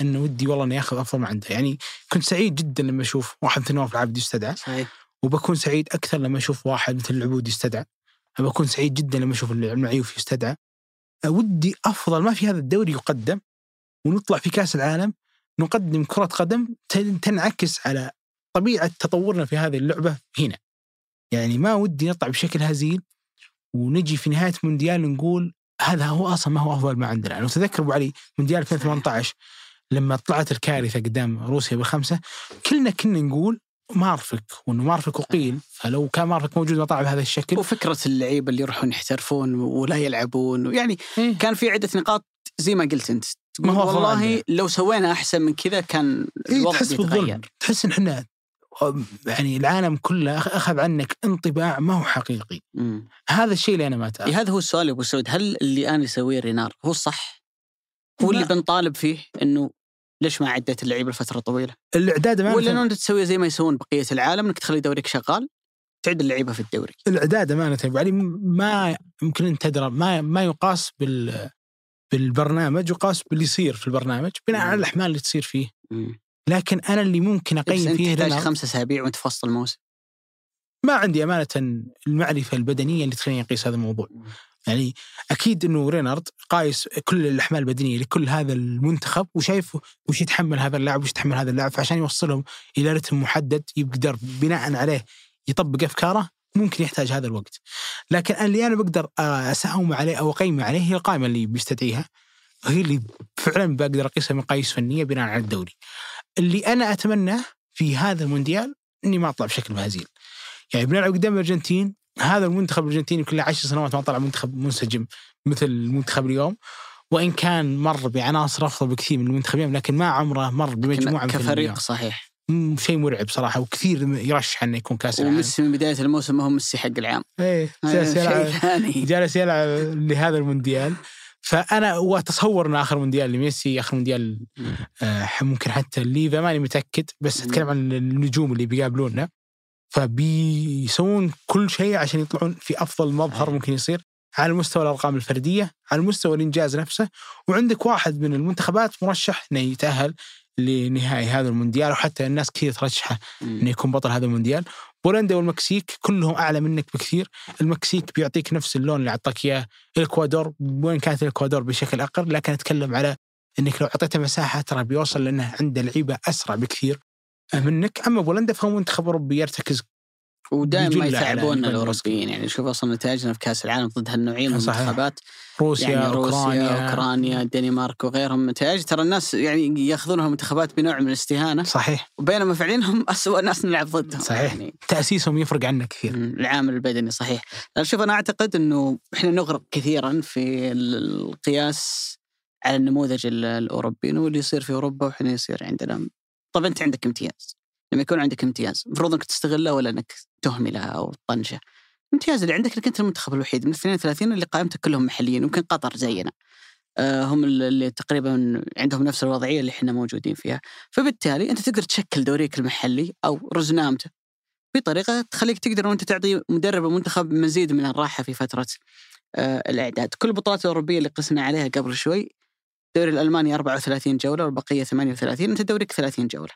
انه ودي والله انه ياخذ أفضل ما عنده. يعني كنت سعيد جدا لما أشوف واحد مثل نواف العبد يستدعى صحيح. وبكون سعيد أكثر لما أشوف واحد مثل العبود يستدعى. بكون سعيد جدا لما أشوف المعيوف يستدعى. ودي أفضل ما في هذا الدوري يقدم ونطلع في كأس العالم نقدم كرة قدم تن- تنعكس على طبيعة تطورنا في هذه اللعبة هنا. يعني ما ودي نطلع بشكل هزيل ونجي في نهاية مونديال نقول هذا هو أصلا ما هو أفضل ما عندنا. لو تذكر أبو علي مونديال 2018 لما طلعت الكارثة قدام روسيا بالخمسة كلنا كنا نقول مارفك وإنه مارفك اقيل فلو كان مارفك موجود ما طلع بهذا الشكل وفكرة اللعيبة اللي يروحون يحترفون ولا يلعبون يعني إيه. كان في عدة نقاط زي ما قلت تقول ما هو والله عندنا. لو سوينا أحسن من كذا كان إيه الوضع تحس بالظلم تحس إن إحنا يعني العالم كله أخذ عنك انطباع ما هو حقيقي مم. هذا الشيء اللي أنا ما إيه أتعرف. هذا هو السؤال يا أبو سعود هل اللي أنا يسويه رينار هو الصح؟ هو اللي. بنطالب فيه إنه ليش ما عدت اللعيبه لفترة طويلة؟ الإعداد ولا امانه انه انت تسوي زي ما يسوون بقية العالم إنك تخلي دوريك شغال تعد اللعيبة في الدوري. الإعداد امانه ابو علي ما يمكن أن تدرى ما ما يقاس بال بالبرنامج يقاس باللي يصير في البرنامج بناء على الأحمال اللي تصير فيه مم. لكن أنا اللي ممكن بس أقيم أنت فيه تحتاج خمسة أسابيع وأنت في وسط الموسم. ما عندي أمانة المعرفة البدنية اللي تخليني أقيس هذا الموضوع يعني أكيد إنه رينارد قايس كل الأحمال البدنية لكل هذا المنتخب وشايف وش يتحمل هذا اللاعب وش يتحمل هذا اللاعب فعشان يوصلهم إلى رتم محدد يقدر بناء عليه يطبق أفكاره ممكن يحتاج هذا الوقت. لكن اللي أنا بقدر اساوم عليه أو اقيم عليه هي القائمة اللي بيستدعيها هي اللي فعلا بقدر أقيسها مقاييس فنية بناء على الدوري. اللي أنا اتمناه في هذا المونديال إني ما أطلع بشكل مهزيل يعني بنلعب قدام الأرجنتين هذا المنتخب الأرجنتيني له 10 سنوات ما طلع منتخب منسجم مثل المنتخب اليوم وإن كان مر بعناصر أفضل بكثير من المنتخب اليوم لكن ما عمره مر بمجموعة كفريق. صحيح شيء مرعب صراحة وكثير يرشح إنه يكون كأس العالم وميسي من بداية الموسم ما هو ميسي حق العام. إيه هذا جالس يلعب. [LAUGHS] جالس يلعب لهذا المونديال فأنا وأتصور إنه آخر مونديال لميسي آخر مونديال آه ممكن حتى الليفا ماني متأكد بس. أتكلم عن النجوم اللي بيقابلونا فبيسوون كل شيء عشان يطلعون في أفضل مظهر. ممكن يصير. على مستوى الأرقام الفردية على مستوى الإنجاز نفسه وعندك واحد من المنتخبات مرشح إنه يتأهل لنهائي هذا المونديال وحتى الناس كثير ترشحه إنه يكون بطل هذا المونديال. بولندا والمكسيك كلهم أعلى منك بكثير. المكسيك بيعطيك نفس اللون اللي اعطاك إياه. الاكوادور وين كانت الاكوادور بشكل أقل لكن أتكلم على إنك لو أعطيته مساحة ترى بيوصل لأنه عنده لعيبة أسرع بكثير. منك اما بولندا فهو منتخب اوروبي يرتكز ودائما على يتعبون الأوروبيين. يعني شوف أصلا نتائجنا في كأس العالم ضد هالنوعيه من. المنتخبات روسيا يعني روسيا أوكرانيا. الدنمارك وغيرهم. نتائج ترى الناس يعني ياخذونها المنتخبات بنوع من الاستهانة. صحيح. وبينما فعليا هم [LAUGHS] اسوء ناس نلعب ضدهم صحيح. يعني تأسيسهم يفرق عنك كثير. العامل البدني صحيح. شوف أنا أعتقد إنه إحنا نغرق كثيرا في ال- القياس على النموذج ال- الاوروبي انه اللي يصير في أوروبا وإحنا يصير عندنا طب أنت عندك امتياز. لما يكون عندك امتياز المفروض إنك تستغله ولا إنك تهمله أو تطنشه. الامتياز اللي عندك إنك أنت المنتخب الوحيد من 32 اللي قائمتك كلهم محليين يمكن قطر زينا. آه، هم اللي تقريبا عندهم نفس الوضعية اللي إحنا موجودين فيها. فبالتالي أنت تقدر تشكل دوريك المحلي أو رزنامته بطريقة تخليك تقدر وأنت تعطي مدرب المنتخب مزيد من الراحة في فترة آه، الإعداد، كل البطولات الأوروبية اللي قسنا عليها قبل شوي الدوري الألماني 34 جولة والبقية 38 أنت دوريك 30 جولة.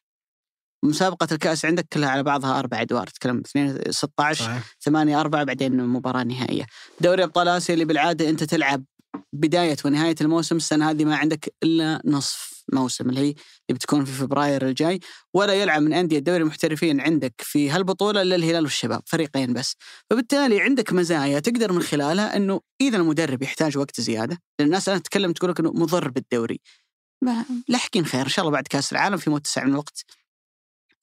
مسابقة الكأس عندك كلها على بعضها أربع أدوار تتكلم 2 16 صحيح 8 4 بعدين مباراة نهائية. دوري أبطال آسيا اللي بالعادة أنت تلعب بداية ونهاية الموسم السنة هذه ما عندك إلا نصف موسم اللي هي اللي بتكون في فبراير الجاي ولا يلعب من أندية دوري المحترفين عندك في هالبطولة إلا الهلال والشباب فريقين بس. فبالتالي عندك مزايا تقدر من خلالها أنه إذا المدرب يحتاج وقت زيادة لأن الناس أنا تتكلم تقول لك أنه مضر بالدوري. لاحقين خير إن شاء الله بعد كأس العالم في متسع من الوقت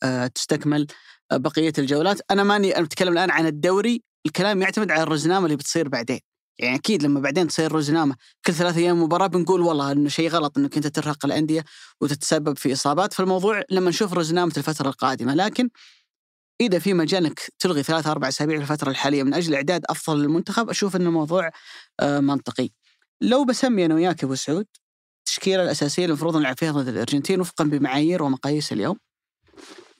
آه، تستكمل آه، بقية الجولات. أنا ماني أنا بتكلم الآن عن الدوري الكلام يعتمد على الرزنامة اللي بتصير بعدين. يعني أكيد لما بعدين تصير رزنامه كل ثلاث أيام مباراة بنقول والله إنه شيء غلط إنك أنت ترهق الأندية وتتسبب في إصابات فالموضوع لما نشوف رزنامه الفترة القادمة لكن إذا في مجال انك تلغي ثلاث أربع أسابيع في الفترة الحالية من أجل إعداد أفضل للمنتخب أشوف انه موضوع آه، منطقي. لو بسمي أنا وياك أبو سعود التشكيلة الأساسية المفروض نلعب فيها ضد الأرجنتين وفقا بمعايير ومقاييس اليوم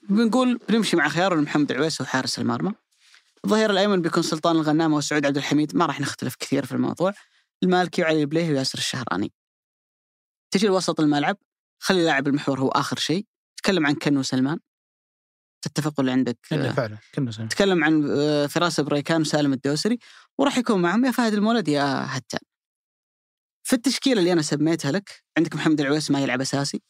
بنقول بنمشي مع خيار محمد عويس وحارس المرمى. الظهير الأيمن بيكون سلطان الغنامه وسعود عبد الحميد ما راح نختلف كثير في الموضوع. المالكي وعلي البليهي وياسر الشهراني. تجي لوسط الملعب خلي لاعب المحور هو آخر شيء. تكلم عن كنو سلمان. تتفق ولا عندك فعلا كنا سنة. تكلم عن آه، فراس بريكان وسالم الدوسري وراح يكون معهم يا فهد المولد يا هتان. في التشكيلة اللي أنا سميتها لك عندك محمد العويس ما يلعب أساسي.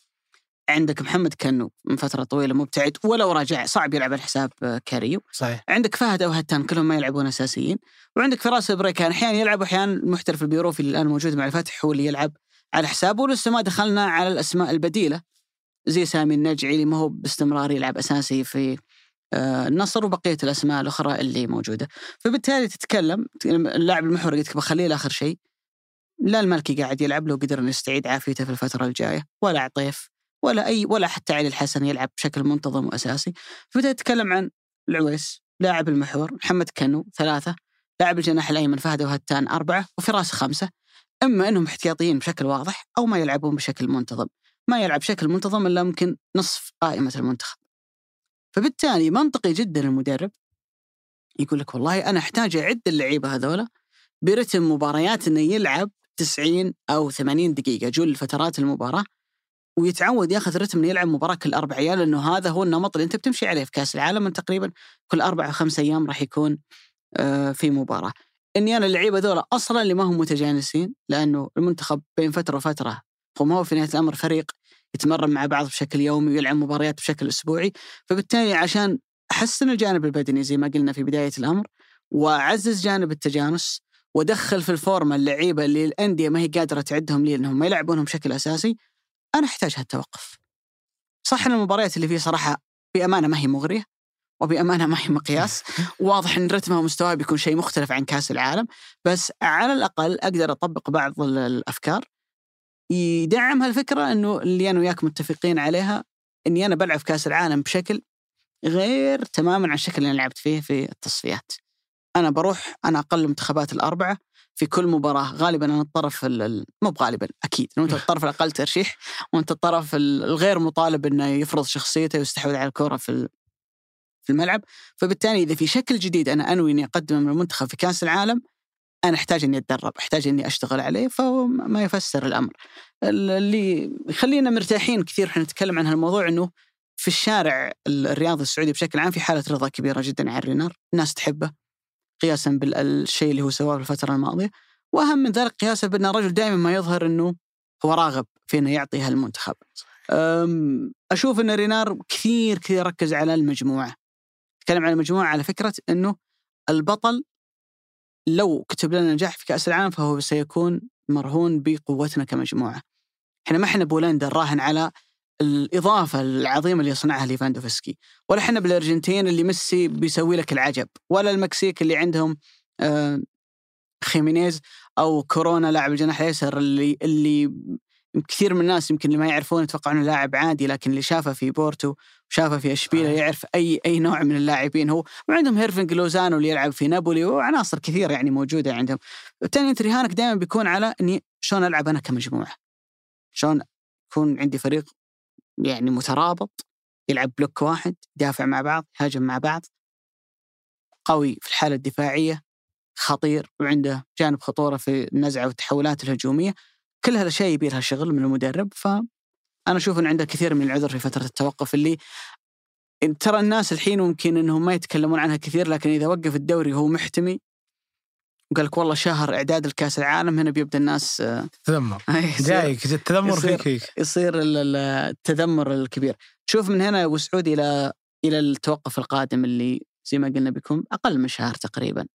عندك محمد كنو من فترة طويلة مبتعد ولو رجع صعب يلعب على حساب آه، كاريو. صحيح. عندك فهد أو هتان كلهم ما يلعبون أساسيين. وعندك فراس بريكان أحيانا يلعب واحيانا المحترف البيروفي اللي الآن موجود مع الفتح هو اللي يلعب على حسابه. ولسه ما دخلنا على الأسماء البديلة. زي سامي النجعي اللي ما هو باستمرار يلعب أساسي في آه، النصر وبقية الأسماء الأخرى اللي موجودة. فبالتالي تتكلم اللاعب المحوري قلت بخليه لآخر شيء. لا المالكي قاعد يلعب لو قدر إنه يستعيد عافيته في الفترة الجاية ولا عطيف. ولا أي ولا حتى علي الحسن يلعب بشكل منتظم وأساسي. فبدأ تتكلم عن العويس لاعب المحور محمد كنو ثلاثة لاعب الجناح الأيمن فهد وهتان أربعة وفراس خمسة. إما أنهم احتياطيين بشكل واضح أو ما يلعبون بشكل منتظم. ما يلعب بشكل منتظم إلا ممكن نصف قائمة المنتخب. فبالتالي منطقي جدا المدرب. يقول لك والله أنا أحتاج أعد اللعيبة هذولا برتم مباريات أنه يلعب 90 أو 80 دقيقة جل فترات المباراة. ويتعود ياخذ رتم يلعب مباراة كل أربع أيام لأنه هذا هو النمط اللي أنت بتمشي عليه في كأس العالم تقريبا كل أربع أو خمس أيام راح يكون آه، في مباراة. إني أنا اللعيبة ذولا أصلا اللي ما هم متجانسين لأنه المنتخب بين فترة وفترة هو ما هو في نهاية الأمر فريق يتمرن مع بعض بشكل يومي ويلعب مباريات بشكل أسبوعي، فبالتالي عشان أحسن الجانب البدني زي ما قلنا في بداية الأمر وأعزز جانب التجانس وأدخل في الفورمة اللعيبة اللي الأندية ما هي قادرة تعدهم لي انهم ما يلعبونهم بشكل أساسي أنا أحتاج هالتوقف. صح إن المباريات اللي فيه صراحة بأمانة ما هي مغرية وبأمانة ما هي مقياس، [LAUGHS] واضح إن رتمها ومستواها بيكون شيء مختلف عن كأس العالم، بس على الأقل أقدر أطبق بعض ال- الأفكار يدعم هالفكرة إنه اللي أنا وياك متفقين عليها إني أنا بلعب كأس العالم بشكل غير تماما عن الشكل اللي أنا لعبت فيه في التصفيات. أنا بروح أنا أقل المنتخبات الأربعة في كل مباراة غالبا أنا الطرف ال- ال- مو بغالبا أكيد. انه أنت [LAUGHS] الطرف الأقل ترشيح وأنت الطرف ال- الغير مطالب إنه يفرض شخصيته ويستحوذ على الكره في في الملعب. فبالتالي إذا في شكل جديد أنا أنوي إني أقدمه من المنتخب في كأس العالم أنا أحتاج إني أتدرب أحتاج إني أشتغل عليه فهو ما يفسر الأمر. ال- اللي يخلينا مرتاحين كثير إحنا نتكلم عن هالموضوع إنه في الشارع ال- الرياضي السعودي بشكل عام في حالة رضا كبيرة جدا عن رينار الناس تحبه قياسا بالشيء اللي هو سواه في الفترة الماضية وأهم من ذلك قياسا بأن الرجل دائما ما يظهر إنه هو راغب في إنه يعطي هالمنتخب. أشوف إن رينار كثير كثير ركز على المجموعة. تكلم عن مجموعه على فكرة إنه البطل لو كتب لنا نجاح في كأس العالم فهو سيكون مرهون بقوتنا كمجموعة. إحنا ما إحنا بولندا نراهن على الإضافة العظيمة اللي يصنعها ليفاندوفسكي، ولا إحنا بالأرجنتين اللي ميسي بيسوي لك العجب، ولا المكسيك اللي عندهم آه خيمينيز أو كورونا لاعب الجناح الأيسر اللي اللي كثير من الناس يمكن اللي ما يعرفون يتوقعون إنه لاعب عادي لكن اللي شافه في بورتو وشافه في إشبيليا يعرف أي أي نوع من اللاعبين. هو وعندهم هيرفينغ لوزانو اللي يلعب في نابولي وعناصر كثيرة يعني موجودة عندهم. بالتالي أنت رهانك دائما بيكون على إني شلون ألعب أنا كمجموعة؟ شلون يكون عندي فريق يعني مترابط يلعب block واحد يدافع مع بعض يهاجم مع بعض. قوي في الحالة الدفاعية خطير وعنده جانب خطورة في النزعة والتحولات الهجومية. كل هذا الاشياء يبي لها شغل من المدرب فانا أشوف إن عنده كثير من العذر في فترة التوقف اللي ترى الناس الحين ممكن إنهم ما يتكلمون عنها كثير لكن إذا وقف الدوري وهو محتمي وقال لك والله شهر إعداد الكاس العالم هنا بيبدأ الناس تذمر. [LAUGHS] جايك التذمر فيك فيك. يصير التذمر الكبير. تشوف من هنا يا أبو سعود إلى إلى التوقف القادم اللي زي ما قلنا بيكون أقل من شهر تقريبا.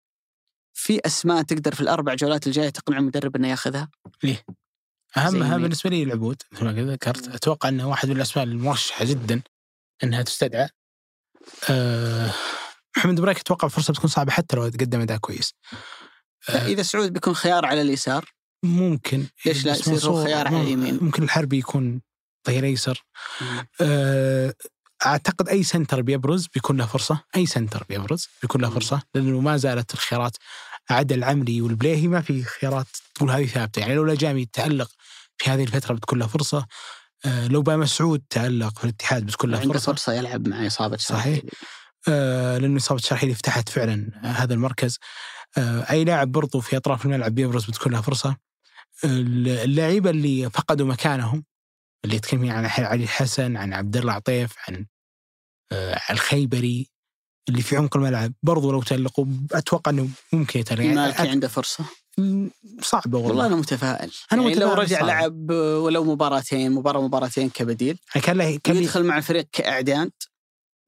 في أسماء تقدر في الأربع جولات الجاية تقنع المدرب إنه ياخذها؟ ليه؟ اهمها بالنسبة لي العبود مثل ما ذكرت أتوقع إنه واحد من الأسماء المرشحة جدا إنها تستدعى. أه محمد برايك أتوقع الفرصه بتكون صعبة حتى لو تقدم أداء كويس. اذا سعود بيكون خيار على اليسار؟ ممكن ليش لا يصير خيار على اليمين؟ ممكن الحربي يكون ظهير ايسر أه أعتقد أي center بيبرز بيكون له فرصة، أي center بيبرز بيكون له فرصة لأنه ما زالت الخيارات عدا العمري والبليهي ما في خيارات تقول هذه ثابتة، يعني لولا جامي تالق في هذه الفترة بتكون له فرصة، آه لو بامسعود تالق في الاتحاد بتكون له فرصه. عنده فرصة. يلعب مع إصابة صحيح. آه لأنه إصابة الشراحيلي فتحت فعلا هذا المركز. آه أي لاعب برضو في أطراف الملعب بيبرز بتكون له فرصة. اللعيبة اللي فقدوا مكانهم اللي يتكلمين عن علي الحسن عن عبد الله عطيف عن آه الخيبري اللي في عمق الملعب برضو لو تألقوا أتوقع إنه ممكن يتألق يعني مالكي عنده فرصة؟ صعبة والله. والله أنا متفائل. أنا يعني متفائل لو رجع صعب. لعب ولو مباراتين مباراة مباراتين كبديل كان له كان يدخل مع الفريق كإعداد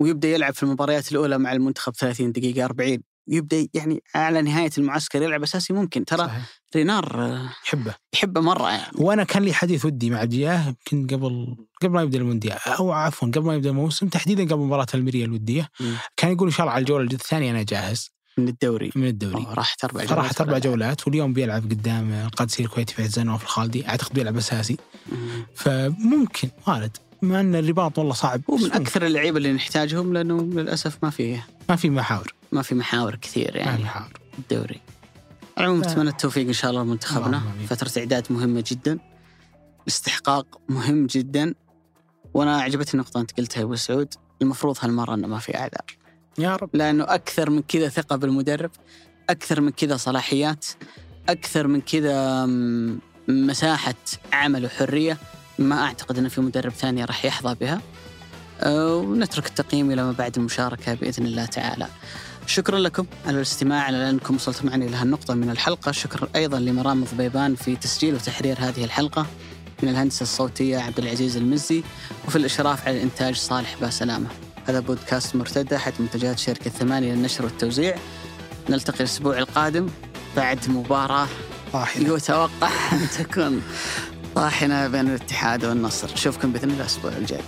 ويبدأ يلعب في المباريات الأولى مع المنتخب 30 دقيقة 40 يبدأ يعني على نهاية المعسكر يلعب أساسي ممكن. ترى صحيح. رينار يحبه. يحبه مرة يعني. وأنا كان لي حديث ودي مع جياه يمكن قبل قبل ما يبدأ المونديال أو عفوا قبل ما يبدأ الموسم تحديدا قبل مباراة الميريا الودية. مم. كان يقول إن شاء الله على الجولة الثانية أنا جاهز. من الدوري. من الدوري. راحت أربع جولات. راحت أربع جولات واليوم بيلعب قدام القادسي الكويتي في عزان نواف الخالدي. أعتقد بيلعب أساسي. مم. فممكن وارد. مع أن الرباط والله صعب. هو بس من ممكن. أكثر اللعيبة اللي نحتاجهم لأنه للأسف ما في ما في محاور. ما في محاور كثير ما في يعني محاور. الدوري على العموم لا. نتمنى التوفيق إن شاء الله لمنتخبنا. فترة إعداد مهمة جدا. استحقاق مهم جدا. وأنا عجبتني النقطة أنت قلتها يا أبو سعود. المفروض هالمرة إنه ما في اعذار يا رب. لأنه أكثر من كذا ثقة بالمدرب أكثر من كذا صلاحيات أكثر من كذا مساحة عمل وحرية ما أعتقد إن في مدرب ثاني راح يحظى بها. أه، ونترك التقييم إلى ما بعد المشاركة بإذن الله تعالى. شكرا لكم على الاستماع على انكم وصلتم معنا إلى هالنقطة من الحلقة. شكرا أيضا لمرام ضبيبان في تسجيل وتحرير هذه الحلقة من الهندسة الصوتية عبد العزيز المزي وفي الإشراف على الإنتاج صالح باسلامة. هذا بودكاست مرتدى احد منتجات شركة ثمانية للنشر والتوزيع. نلتقي الأسبوع القادم بعد مباراة طاحنة. يتوقع أن تكون طاحنة بين الاتحاد والنصر. نشوفكم بإذن الله الأسبوع الجاي.